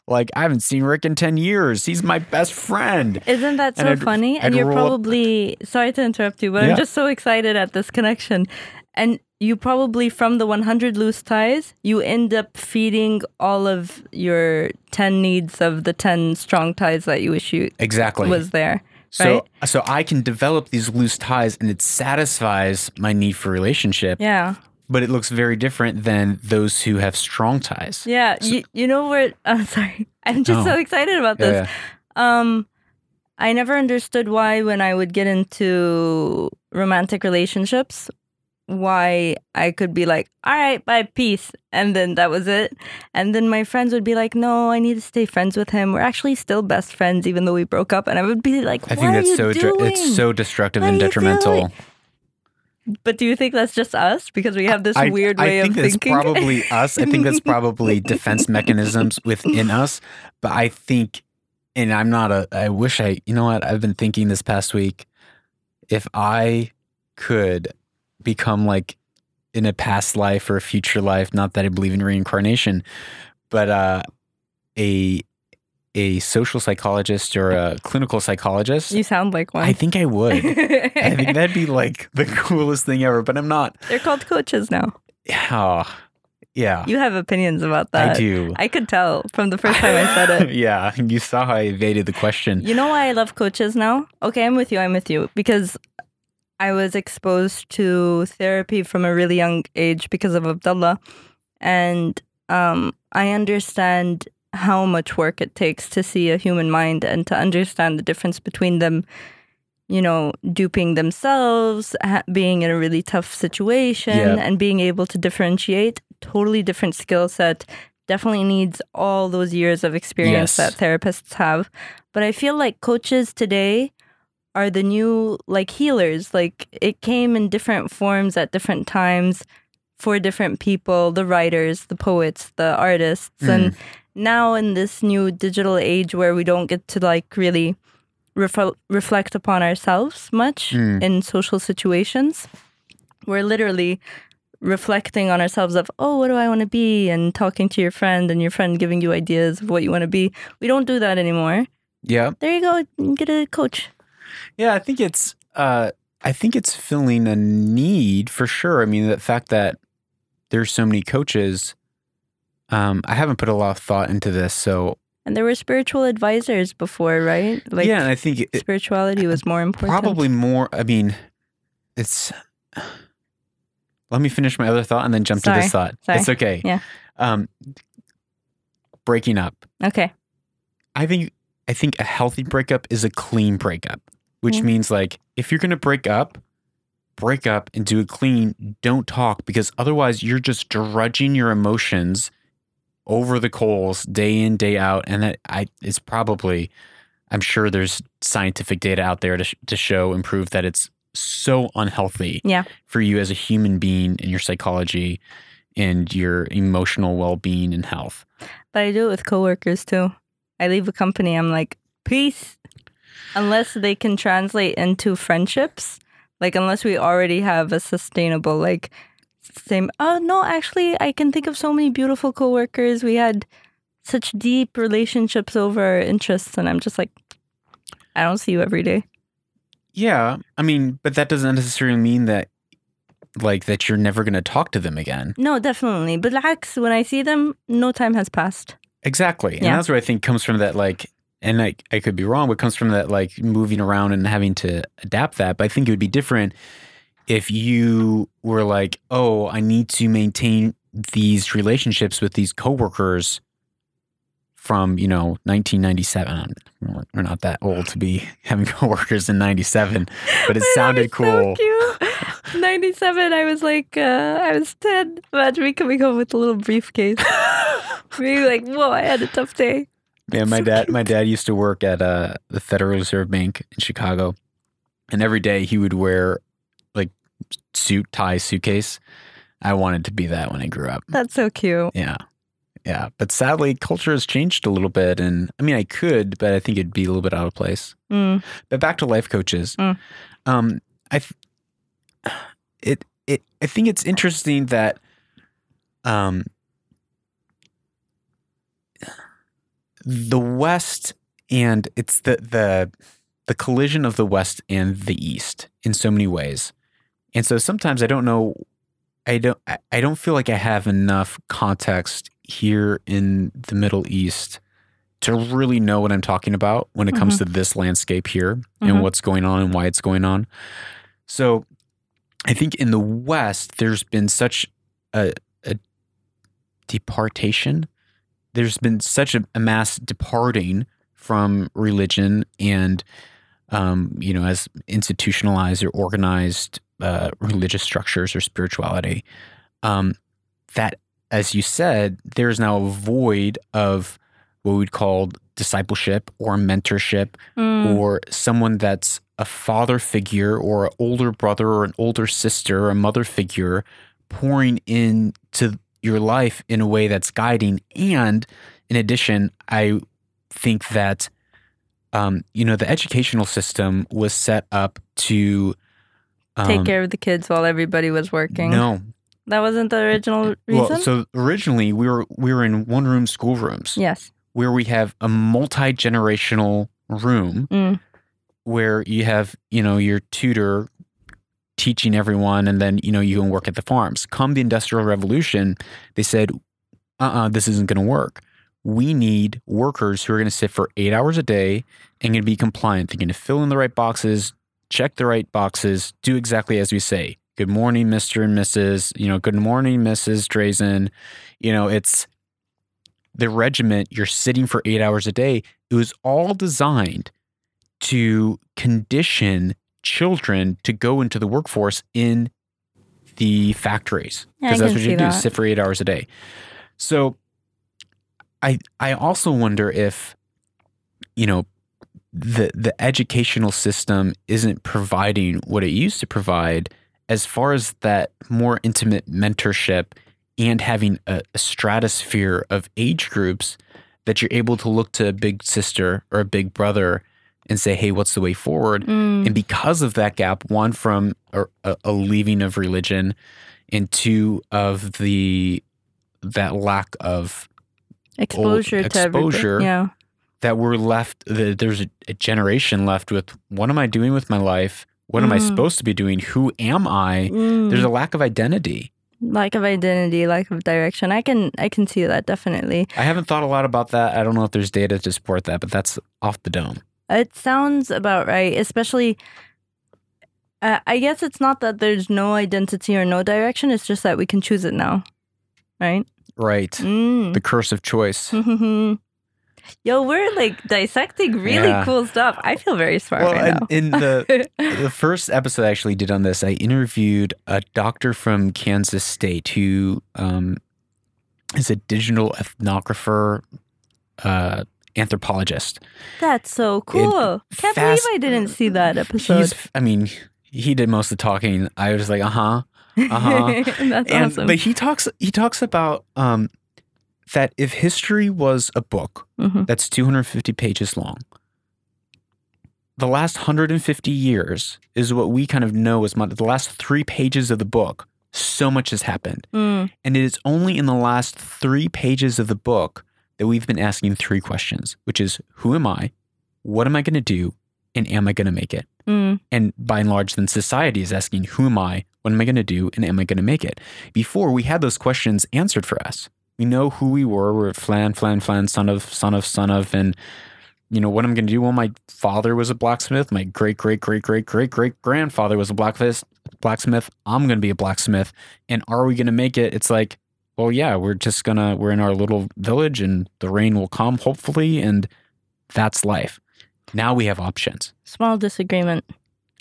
Like I haven't seen Rick in 10 years. He's my best friend. Isn't that so And I'd- funny? I'd and you're roll up- probably sorry to interrupt you, but Yeah. I'm just so excited at this connection. And you probably from the 100 loose ties, you end up feeding all of your 10 needs of the 10 strong ties that you wish you Exactly. was there. so right? so I can develop these loose ties and it satisfies my need for relationship, Yeah. But it looks very different than those who have strong ties. Yeah. you, you know what? I'm sorry. I'm just so excited about Yeah, this. Um, I never understood why when I would get into romantic relationships, why I could be like, all right, bye, peace. And then that was it. And then my friends would be like, no, I need to stay friends with him. We're actually still best friends, even though we broke up. And I would be like, I think that's so dr- it's so destructive What and detrimental. But do you think that's just us? Because we have this I, weird I way think of that's thinking. probably us. I think that's probably defense mechanisms within us. But I think, and I'm not a. I wish I. You know what? I've been thinking this past week. If I could become like in a past life or a future life, not that I believe in reincarnation, but uh, a a social psychologist or a clinical psychologist, you sound like one. I think I would. I think that'd be like the coolest thing ever. But I'm not. They're called coaches now. Oh, yeah. You have opinions about that. I do. I could tell from the first time I said it. yeah, you saw how I evaded the question. You know why I love coaches now? Okay, I'm with you. I'm with you because I was exposed to therapy from a really young age because of Abdullah, and um, I understand how much work it takes to see a human mind and to understand the difference between them. You know, duping themselves, being in a really tough situation, Yeah. and being able to differentiate. Totally different skill set. Definitely needs all those years of experience Yes. that therapists have. But I feel like coaches today are the new like healers. Like it came in different forms at different times for different people, the writers, the poets, the artists. And mm. Now in this new digital age where we don't get to like really refl- reflect upon ourselves much Mm. in social situations, we're literally reflecting on ourselves of oh what do i want to be and talking to your friend and your friend giving you ideas of what you want to be we don't do that anymore Yeah, there you go get a coach yeah. I think it's. Uh, I think it's filling a need for sure. I mean, the fact that there's so many coaches. Um, I haven't put a lot of thought into this, so and there were spiritual advisors before right like yeah, and I think it, spirituality was more important probably more. I mean, it's. Let me finish my other thought and then jump to this thought. Sorry. It's okay. Yeah. Um, breaking up. okay I think I think a healthy breakup is a clean breakup, which Mm. means like if you're gonna break up, break up and do it clean. Don't talk because otherwise you're just drudging your emotions over the coals day in day out, and that i it's probably. I'm sure there's scientific data out there to, sh- to show and prove that it's so unhealthy Yeah. for you as a human being and your psychology and your emotional well-being and health. But I do it with coworkers too. I leave a company, I'm like, peace. Unless they can translate into friendships, like unless we already have a sustainable, like, same. Oh no, actually, I can think of so many beautiful coworkers. We had such deep relationships over our interests, and I'm just like, I don't see you every day. Yeah, I mean, but that doesn't necessarily mean that like that you're never going to talk to them again. No, definitely. But relax. When I see them, no time has passed. Exactly. And Yeah. that's where I think comes from that like and I, I could be wrong, but comes from that like moving around and having to adapt that. But I think it would be different if you were like, oh, I need to maintain these relationships with these coworkers from, you know, 1997. We're- We're not that old to be having coworkers in 97, but it sounded cool. So cute. 97, I was like, uh, I was 10. Imagine me coming home with a little briefcase. Being like, whoa, I had a tough day. Yeah, my So dad my dad used to work at uh, the Federal Reserve Bank in Chicago. And every day he would wear suit, tie, suitcase. I wanted to be that when I grew up. That's so cute. Yeah. Yeah. But sadly culture has changed a little bit and I mean I could, but I think it'd be a little bit out of place. Mm. But back to life coaches. Mm. Um I th- it it I think it's interesting that um the West and it's the the the collision of the West and the East in so many ways. And so sometimes I don't know I don't I- don't feel like I have enough context here in the Middle East to really know what I'm talking about when it comes to this landscape here and Mhm. what's going on and why it's going on. So I think in the West, there's been such a, a departation. There's been such a, a mass departing from religion and, um, you know, as institutionalized or organized uh, religious structures or spirituality, um, that, as you said, there's now a void of what we'd call discipleship or mentorship Mm. or someone that's a father figure or an older brother or an older sister or a mother figure pouring into your life in a way that's guiding. And in addition, I think that um, you know the educational system was set up to um, Take care of the kids while everybody was working. No, That wasn't the original reason? well, so originally we were we were in one room schoolrooms yes. where we have a multi generational room Mm. where you have you know your tutor teaching everyone and then you know you can work at the farms come the industrial revolution they said uh-uh this isn't going to work we need workers who are going to sit for eight hours a day and going to be compliant they're going to fill in the right boxes check the right boxes do exactly as we say. Good morning mr and mrs you know good morning mrs drazen. You know it's the regiment you're sitting for eight hours a day. It was all designed to condition children to go into the workforce in the factories Yeah, because that's what you do that. sit for eight hours a day. So i i also wonder if you know the the educational system isn't providing what it used to provide as far as that more intimate mentorship and having a, a stratosphere of age groups that you're able to look to a big sister or a big brother and say, hey, what's the way forward? Mm. And because of that gap, one from a, a- leaving of religion, and two of the that lack of Exposure to everybody. exposure. Yeah. That we're left. The, there's a, a generation left with what am I doing with my life? What am I Mm. supposed to be doing? Who am I? Mm. There's a lack of identity. lack of identity, lack of direction. I can I can see that definitely. I haven't thought a lot about that. I don't know if there's data to support that, but that's off the dome. It sounds about right, especially. Uh, I guess it's not that there's no identity or no direction. It's just that we can choose it now, right? Right. Mm. The curse of choice. Yo, we're like dissecting really Yeah. cool stuff. I feel very smart Well, right now. in the the first episode I actually did on this, I interviewed a doctor from Kansas State who um, is a digital ethnographer, uh, anthropologist. That's so cool. Can't fast- believe I didn't see that episode. He's, I mean, he did most of the talking. I was like, uh huh. Uh-huh. That's and awesome. but he talks he talks about um that if history was a book Mhm. that's 250 pages long the last 150 years is what we kind of know as mon- the last 3 pages of the book so much has happened Mm, and it is only in the last 3 pages of the book that we've been asking three questions which is who am I what am I going to do and am I going to make it mm, and by and large, then society is asking, who am I? What am I going to do? And am I going to make it? Before we had those questions answered for us. We know who we were. We're Flan, Flan, Flan, son of, son of, son of. And, you know, what I'm going to do? Well, my father was a blacksmith. My great, great, great, great, great, great grandfather was a blacksmith. Blacksmith. I'm going to be a blacksmith. And are we going to make it? It's like, well, yeah, we're just going to, we're in our little village and the rain will come, hopefully. And that's life. Now we have options. small disagreement.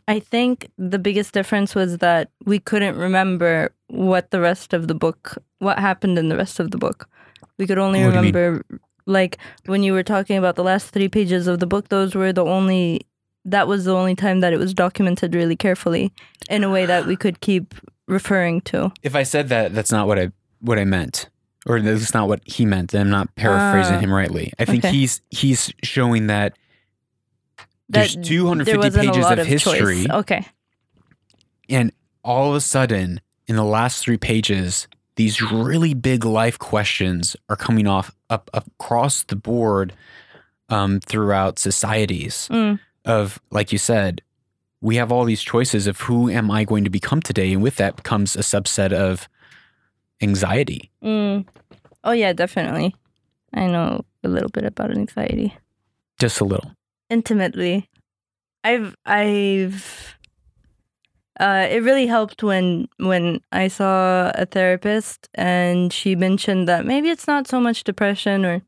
I think the biggest difference was that we couldn't remember what the rest of the book, what happened in the rest of the book. We could only What do you mean? remember, like, when you were talking about the last three pages of the book, those were the only, that was the only time that it was documented really carefully in a way that we could keep referring to. if I said that, that's not what I what I meant, or that's not what he meant. And I'm not paraphrasing Ah, him rightly. I think okay. he's he's showing that there's That 250 there a pages lot of history, Choice. Okay. and all of a sudden, in the last three pages, these really big life questions are coming off up across the board um, throughout societies. Mm, Of like you said, we have all these choices of who am I going to become today, and with that comes a subset of anxiety. mm. Oh, yeah, definitely. I know a little bit about anxiety. Just a little. intimately. I've I've uh it really helped when when I saw a therapist and she mentioned that maybe it's not so much depression or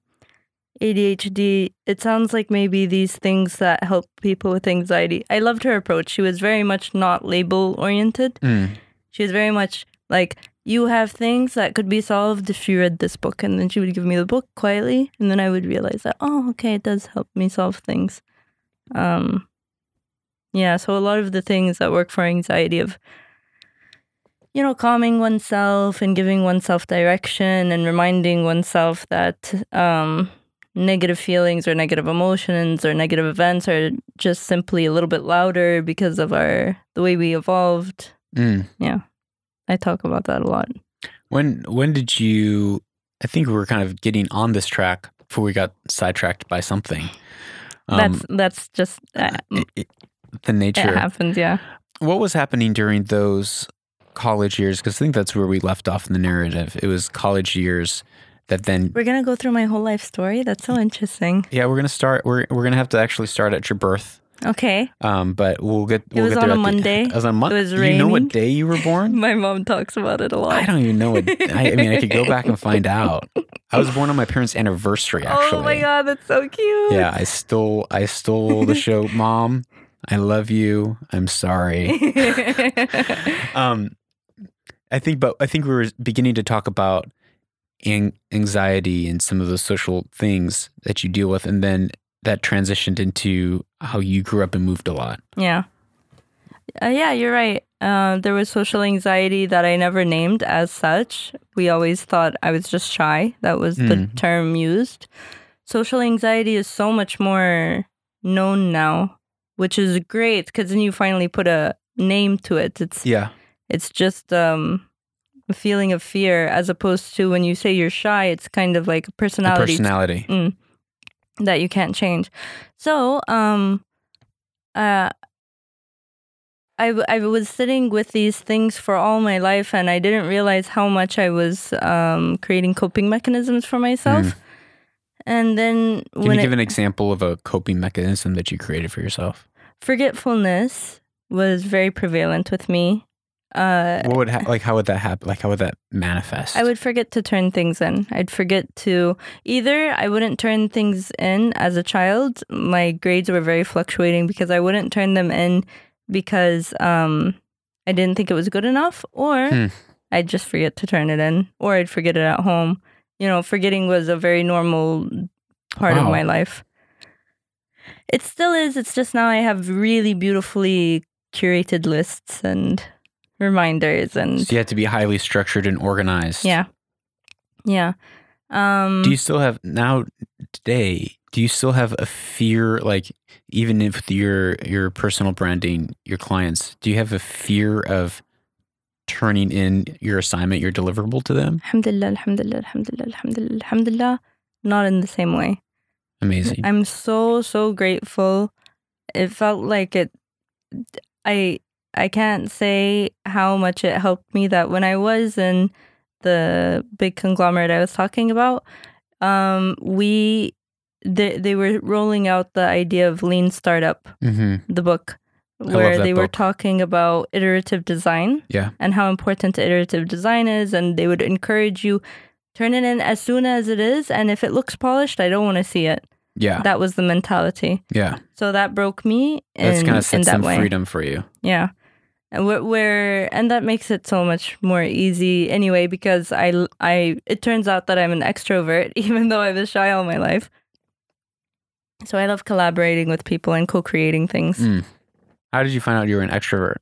ADHD. It sounds like maybe these things that help people with anxiety. I loved her approach. She was very much not label oriented. Mm. She was very much like you have things that could be solved if you read this book and then she would give me the book quietly and then I would realize that oh okay it does help me solve things. Um yeah, so a lot of the things that work for anxiety of you know calming oneself and giving oneself direction and reminding oneself that um negative feelings or negative emotions or negative events are just simply a little bit louder because of our the way we evolved Mm. I talk about that a lot. When when did you? I think we were kind of getting on this track before we got sidetracked by something. Um, that's that's just uh, it- it- the nature. it nature. happens. Yeah. What was happening during those college years? Because I think that's where we left off in the narrative. It was college years that then. We're gonna go through my whole life story. That's so interesting. Yeah, we're gonna start. We're we're gonna have to actually start at your birth. Okay. Um, but we'll get. We'll was get on there a at the- Monday. It was on Monday. It was raining. You know what day you were born? My mom talks about it a lot. I don't even know what. I, I mean, I could go back and find out. I was born on my parents' anniversary. Actually. Oh my god, that's so cute. Yeah, I stole I stole the show. Mom, I love you. I'm sorry. Um I think but I think we were beginning to talk about an- anxiety and some of the social things that you deal with and then that transitioned into how you grew up and moved a lot. yeah. Uh, yeah, you're right. Uh, there was social anxiety that I never named as such. We always thought I was just shy. That was the Mm. term used. Social anxiety is so much more known now, which is great because then you finally put a name to it. It's Yeah. it's just um, a feeling of fear as opposed to when you say you're shy, it's kind of like a personality personality. Mm. that you can't change. So, um, uh, I, w- I was sitting with these things for all my life, and I didn't realize how much I was um, creating coping mechanisms for myself. Mm. And then Can when you it, give an example of a coping mechanism that you created for yourself? Forgetfulness was very prevalent with me. Uh, What would ha- like how would that happen? Like how would that manifest? I would forget to turn things in. I'd forget to either I wouldn't turn things in as a child. My grades were very fluctuating because I wouldn't turn them in because um I didn't think it was good enough or Hmm. I'd just forget to turn it in or I'd forget it at home. You know, forgetting was a very normal part of my life. It still is. It's just now I have really beautifully curated lists and reminders and So you have to be highly structured and organized. yeah. Yeah. Um Do you still have now today? Do you still have a fear, like even if your your personal branding, your clients, do you have a fear of turning in your assignment, your deliverable to them? alhamdulillah, alhamdulillah, alhamdulillah, alhamdulillah, alhamdulillah, not in the same way. Amazing. I'm so so grateful. It felt like it I I can't say how much it helped me that when I was in the big conglomerate I was talking about, um we they they were rolling out the idea of lean startup, hmm the book where they were talking about iterative design Yeah. and how important iterative design is and they would encourage you turn it in as soon as it is and if it looks polished I don't want to see it. Yeah. That was the mentality. Yeah. So that broke me That's in, kind in of that some way. freedom for you. Yeah. And where, where and that makes it so much more easy anyway because I I it turns out that I'm an extrovert even though I was shy all my life. So I love collaborating with people and co-creating things. Mm. How did you find out you were an extrovert?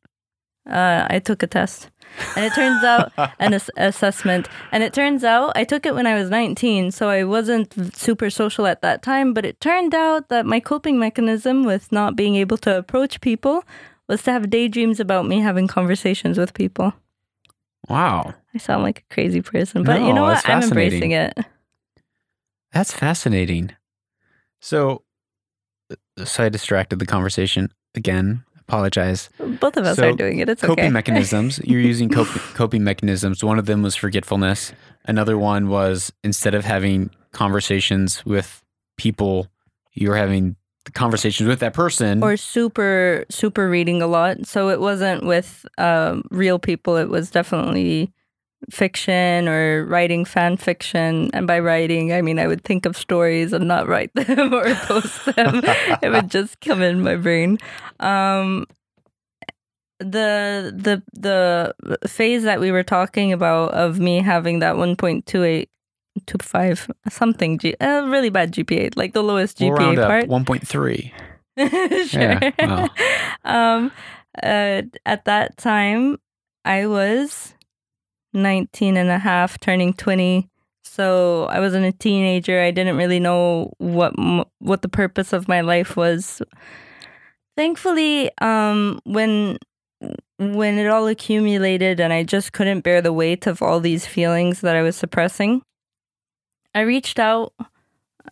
Uh, I took a test, and it turns out an ass- assessment, and it turns out I took it when I was 19, so I wasn't super social at that time. But it turned out that my coping mechanism with not being able to approach people was to have daydreams about me having conversations with people. Wow. I sound like a crazy person, but you know what? I'm embracing it. That's fascinating. So, uh, so I distracted the conversation again. Apologize. Both of us So, are doing it. It's a coping okay. mechanisms. You're using coping, coping mechanisms. One of them was forgetfulness. Another one was instead of having conversations with people, you're having conversations with that person. or super super reading a lot so it wasn't with um, real people it was definitely fiction or writing fan fiction and by writing i mean i would think of stories and not write them or post them it would just come in my brain um the the the phase that we were talking about of me having that 1.28 to 5 something G, a really bad gpa like the lowest We'll gpa up part 1.3. sure. Yeah, wow. um, uh, at that time, I was 19 and a half, turning 20. So I wasn't a teenager. I didn't really know what what the purpose of my life was. Thankfully, um, when when it all accumulated and I just couldn't bear the weight of all these feelings that I was suppressing, I reached out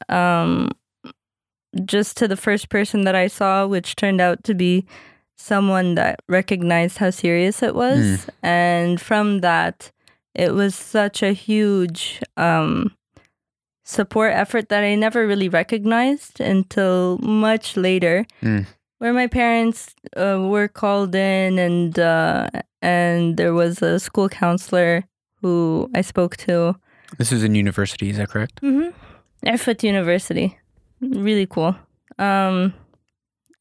um, just to the first person that I saw, which turned out to be someone that recognized how serious it was. And from that, it was such a huge um, support effort that I never really recognized until much later, Mm. where my parents uh, were called in, and uh, and there was a school counselor who I spoke to. This is in university, is that correct? Mm-hmm. Effat University. Really cool. Um,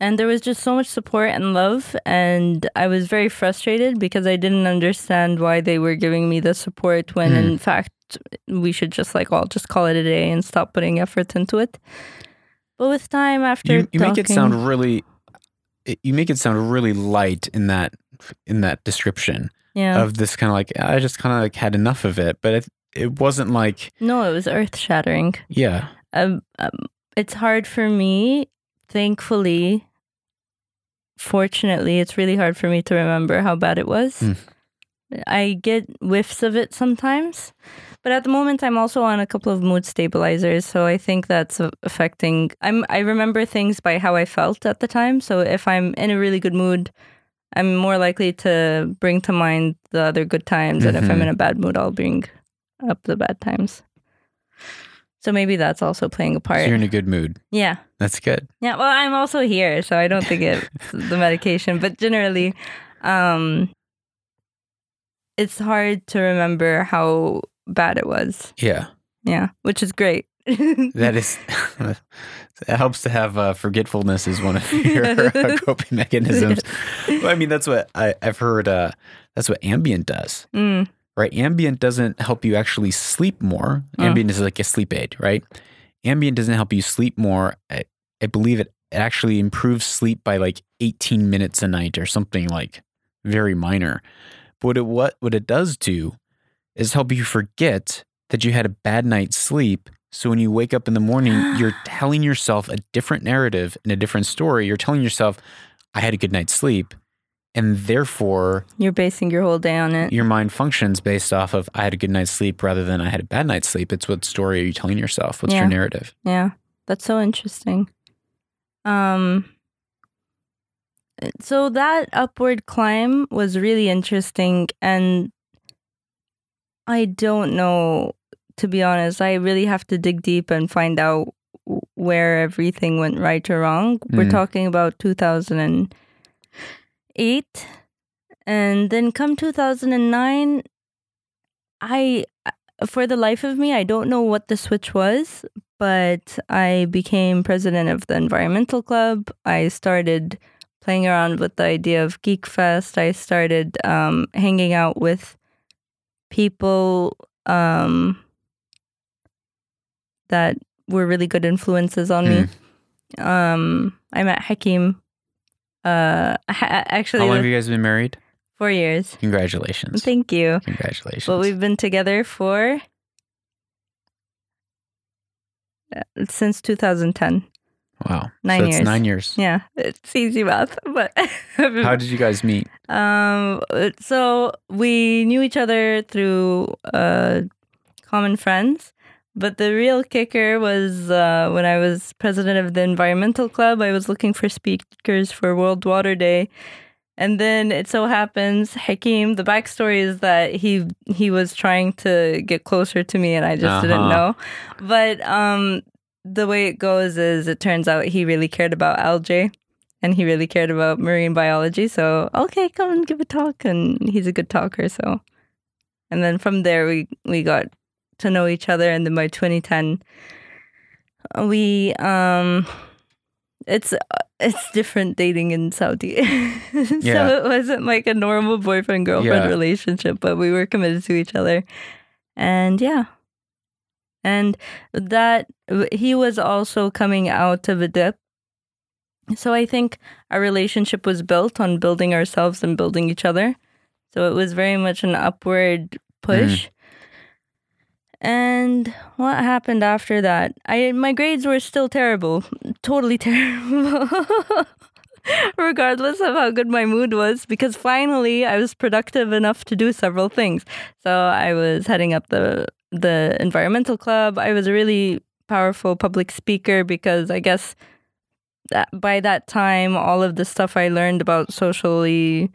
and there was just so much support and love. And I was very frustrated because I didn't understand why they were giving me the support when, Hmm. in fact, we should just like all just call it a day and stop putting effort into it. But with time, after You, you make it sound really. You make it sound really light in that in that description yeah, of this kind of like I just kind of like had enough of it, but it it wasn't like no, it was earth shattering. yeah um, um, it's hard for me. Thankfully, fortunately, it's really hard for me to remember how bad it was. Mm. I get whiffs of it sometimes, but at the moment, I'm also on a couple of mood stabilizers, so I think that's affecting. I'm I remember things by how I felt at the time. So if I'm in a really good mood, I'm more likely to bring to mind the other good times, and if I'm Mhm. in a bad mood, I'll bring up the bad times. So maybe that's also playing a so part. you're in a good mood. Yeah. That's good. Yeah. Well, I'm also here, so I don't think it's the medication, but generally, um, it's hard to remember how bad it was. Yeah, Yeah, which is great. that is. it helps to have uh, forgetfulness as one of your uh, coping mechanisms. Well, I mean, that's what I, I've heard. Uh, that's what Ambien does. Mm, right? Ambien doesn't help you actually sleep more. Oh. Ambien is like a sleep aid, right? Ambien doesn't help you sleep more. I, I believe it, it actually improves sleep by like 18 minutes a night or something like very minor. what it what what it does do is help you forget that you had a bad night's sleep. So when you wake up in the morning, you're telling yourself a different narrative and a different story. You're telling yourself, I had a good night's sleep. And therefore, You're basing your whole day on it. your mind functions based off of I had a good night's sleep rather than I had a bad night's sleep. It's what story are you telling yourself? What's Yeah. your narrative? Yeah, that's so interesting. Um, so that upward climb was really interesting, and I don't know, to be honest. I really have to dig deep and find out where everything went right or wrong. We're Mm. talking about 2000 and then come 2009, I, for the life of me, I don't know what the switch was but I became president of the environmental club. I started playing around with the idea of Geek Fest. I started um, hanging out with people um, that were really good influences on me. Um, I met Hakim. Uh, ha- actually, How long have you guys been married? four years. Congratulations. Thank you. Congratulations. Well, we've been together for uh, since 2010. wow. nine so it's years. nine years. Yeah, it's easy math, but How did you guys meet? um, so we knew each other through uh, common friends. But the real kicker was uh, when I was president of the environmental club. I was looking for speakers for World Water Day, and then it so happens Hakim. The backstory is that he he was trying to get closer to me, and I just didn't Uh-huh. know. But um, the way it goes is, it turns out he really cared about algae, and he really cared about marine biology. So okay, come and give a talk, and he's a good talker. So, and then from there we we got to know each other, and then by 2010, we um, it's it's different dating in Saudi. so Yeah. it wasn't like a normal boyfriend girlfriend Yeah. relationship, but we were committed to each other, and yeah. And that he was also coming out of a dip. So I think our relationship was built on building ourselves and building each other. So it was very much an upward push. And what happened after that? I my grades were still terrible, totally terrible. Regardless of how good my mood was, because finally I was productive enough to do several things. So I was heading up the the environmental club. I was a really powerful public speaker because I guess that by that time all of the stuff I learned about socially,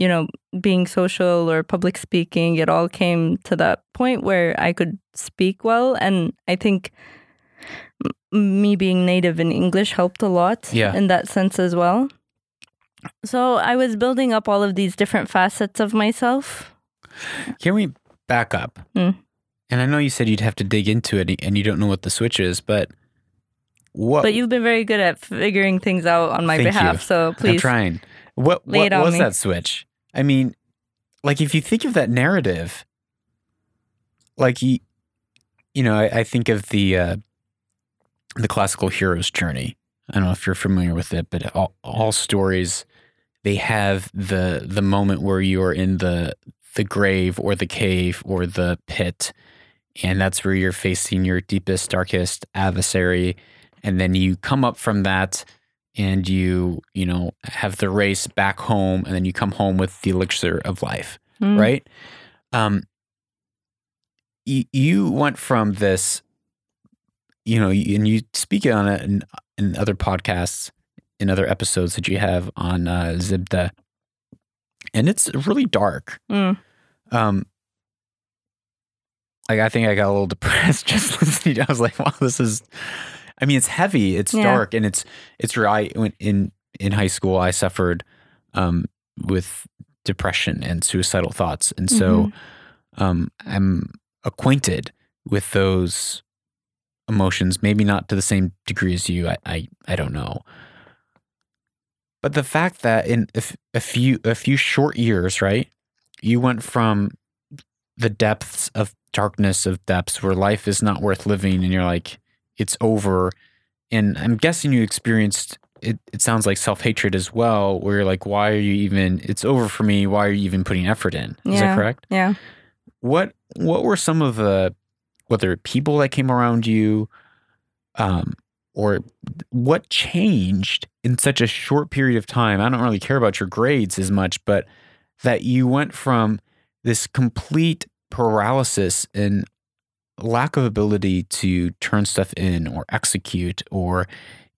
you know, being social or public speaking, it all came to that point where I could speak well. And I think me being native in English helped a lot Yeah. in that sense as well. So I was building up all of these different facets of myself. Can we back up? Mm. And I know you said you'd have to dig into it and you don't know what the switch is, but what But you've been very good at figuring things out on my Thank behalf. you. So I'm please. trying. What what was me. that switch? I mean, like if you think of that narrative, like you, you know, I, I think of the uh, the classical hero's journey. I don't know if you're familiar with it, but all, all stories they have the the moment where you are in the the grave or the cave or the pit, and that's where you're facing your deepest, darkest adversary, and then you come up from that and you you know have the race back home and then you come home with the elixir of life Mm. right um you, you went from this you know and you speak on it in, in other podcasts in other episodes that you have on uh, zibda and it's really dark Mm. um like i think i got a little depressed just listening to- i was like wow this is i mean it's heavy it's Yeah. dark and it's it's right in in high school i suffered um with depression and suicidal thoughts and so Mhm. um i'm acquainted with those emotions maybe not to the same degree as you i i, I don't know but the fact that in a few a few short years right you went from the depths of darkness of depths where life is not worth living and you're like it's over and i'm guessing you experienced it, it sounds like self hatred as well, where you're like, why are you even? It's over for me. Why are you even putting effort in? Is Yeah. that correct? Yeah. What What were some of the whether people that came around you, um, or what changed in such a short period of time? I don't really care about your grades as much, but that you went from this complete paralysis and lack of ability to turn stuff in or execute or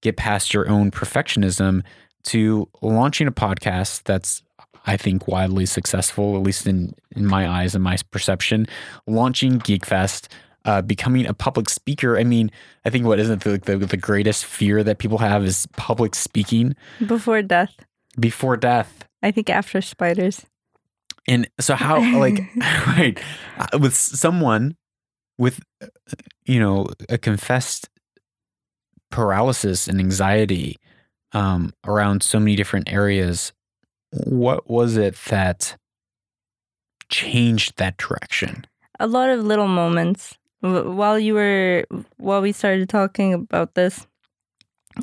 get past your own perfectionism to launching a podcast that's I think wildly successful, at least in, in my eyes and my perception, launching GeekFest, uh, becoming a public speaker. I mean, I think what isn't the, the, the greatest fear that people have is public speaking Before death. before death. I think after spiders. And so how like right uh, with someone with you know a confessed paralysis and anxiety um, around so many different areas, what was it that changed that direction? a lot of little moments while you were while we started talking about this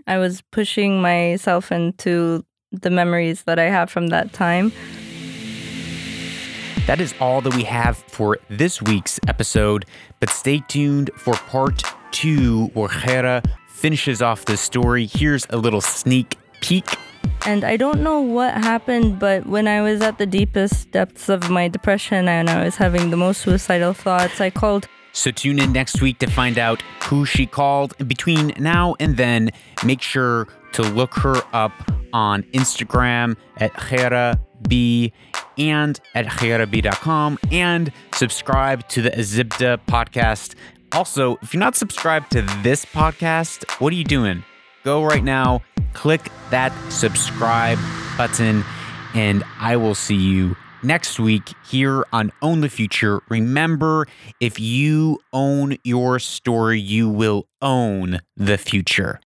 i was pushing myself into the memories that i have from that time That is all that we have for this week's episode, but stay tuned for part two where Khayra finishes off the story. Here's a little sneak peek. and i don't know what happened but when i was at the deepest depths of my depression and i was having the most suicidal thoughts i called So tune in next week to find out who she called. And between now and then, make sure to look her up on Instagram at Khayra B and at khayrab.com and subscribe to the Azzbda podcast. Also, if you're not subscribed to this podcast, what are you doing? Go right now, click that subscribe button, and I will see you next week here on Own the Future. Remember, if you own your story, you will own the future.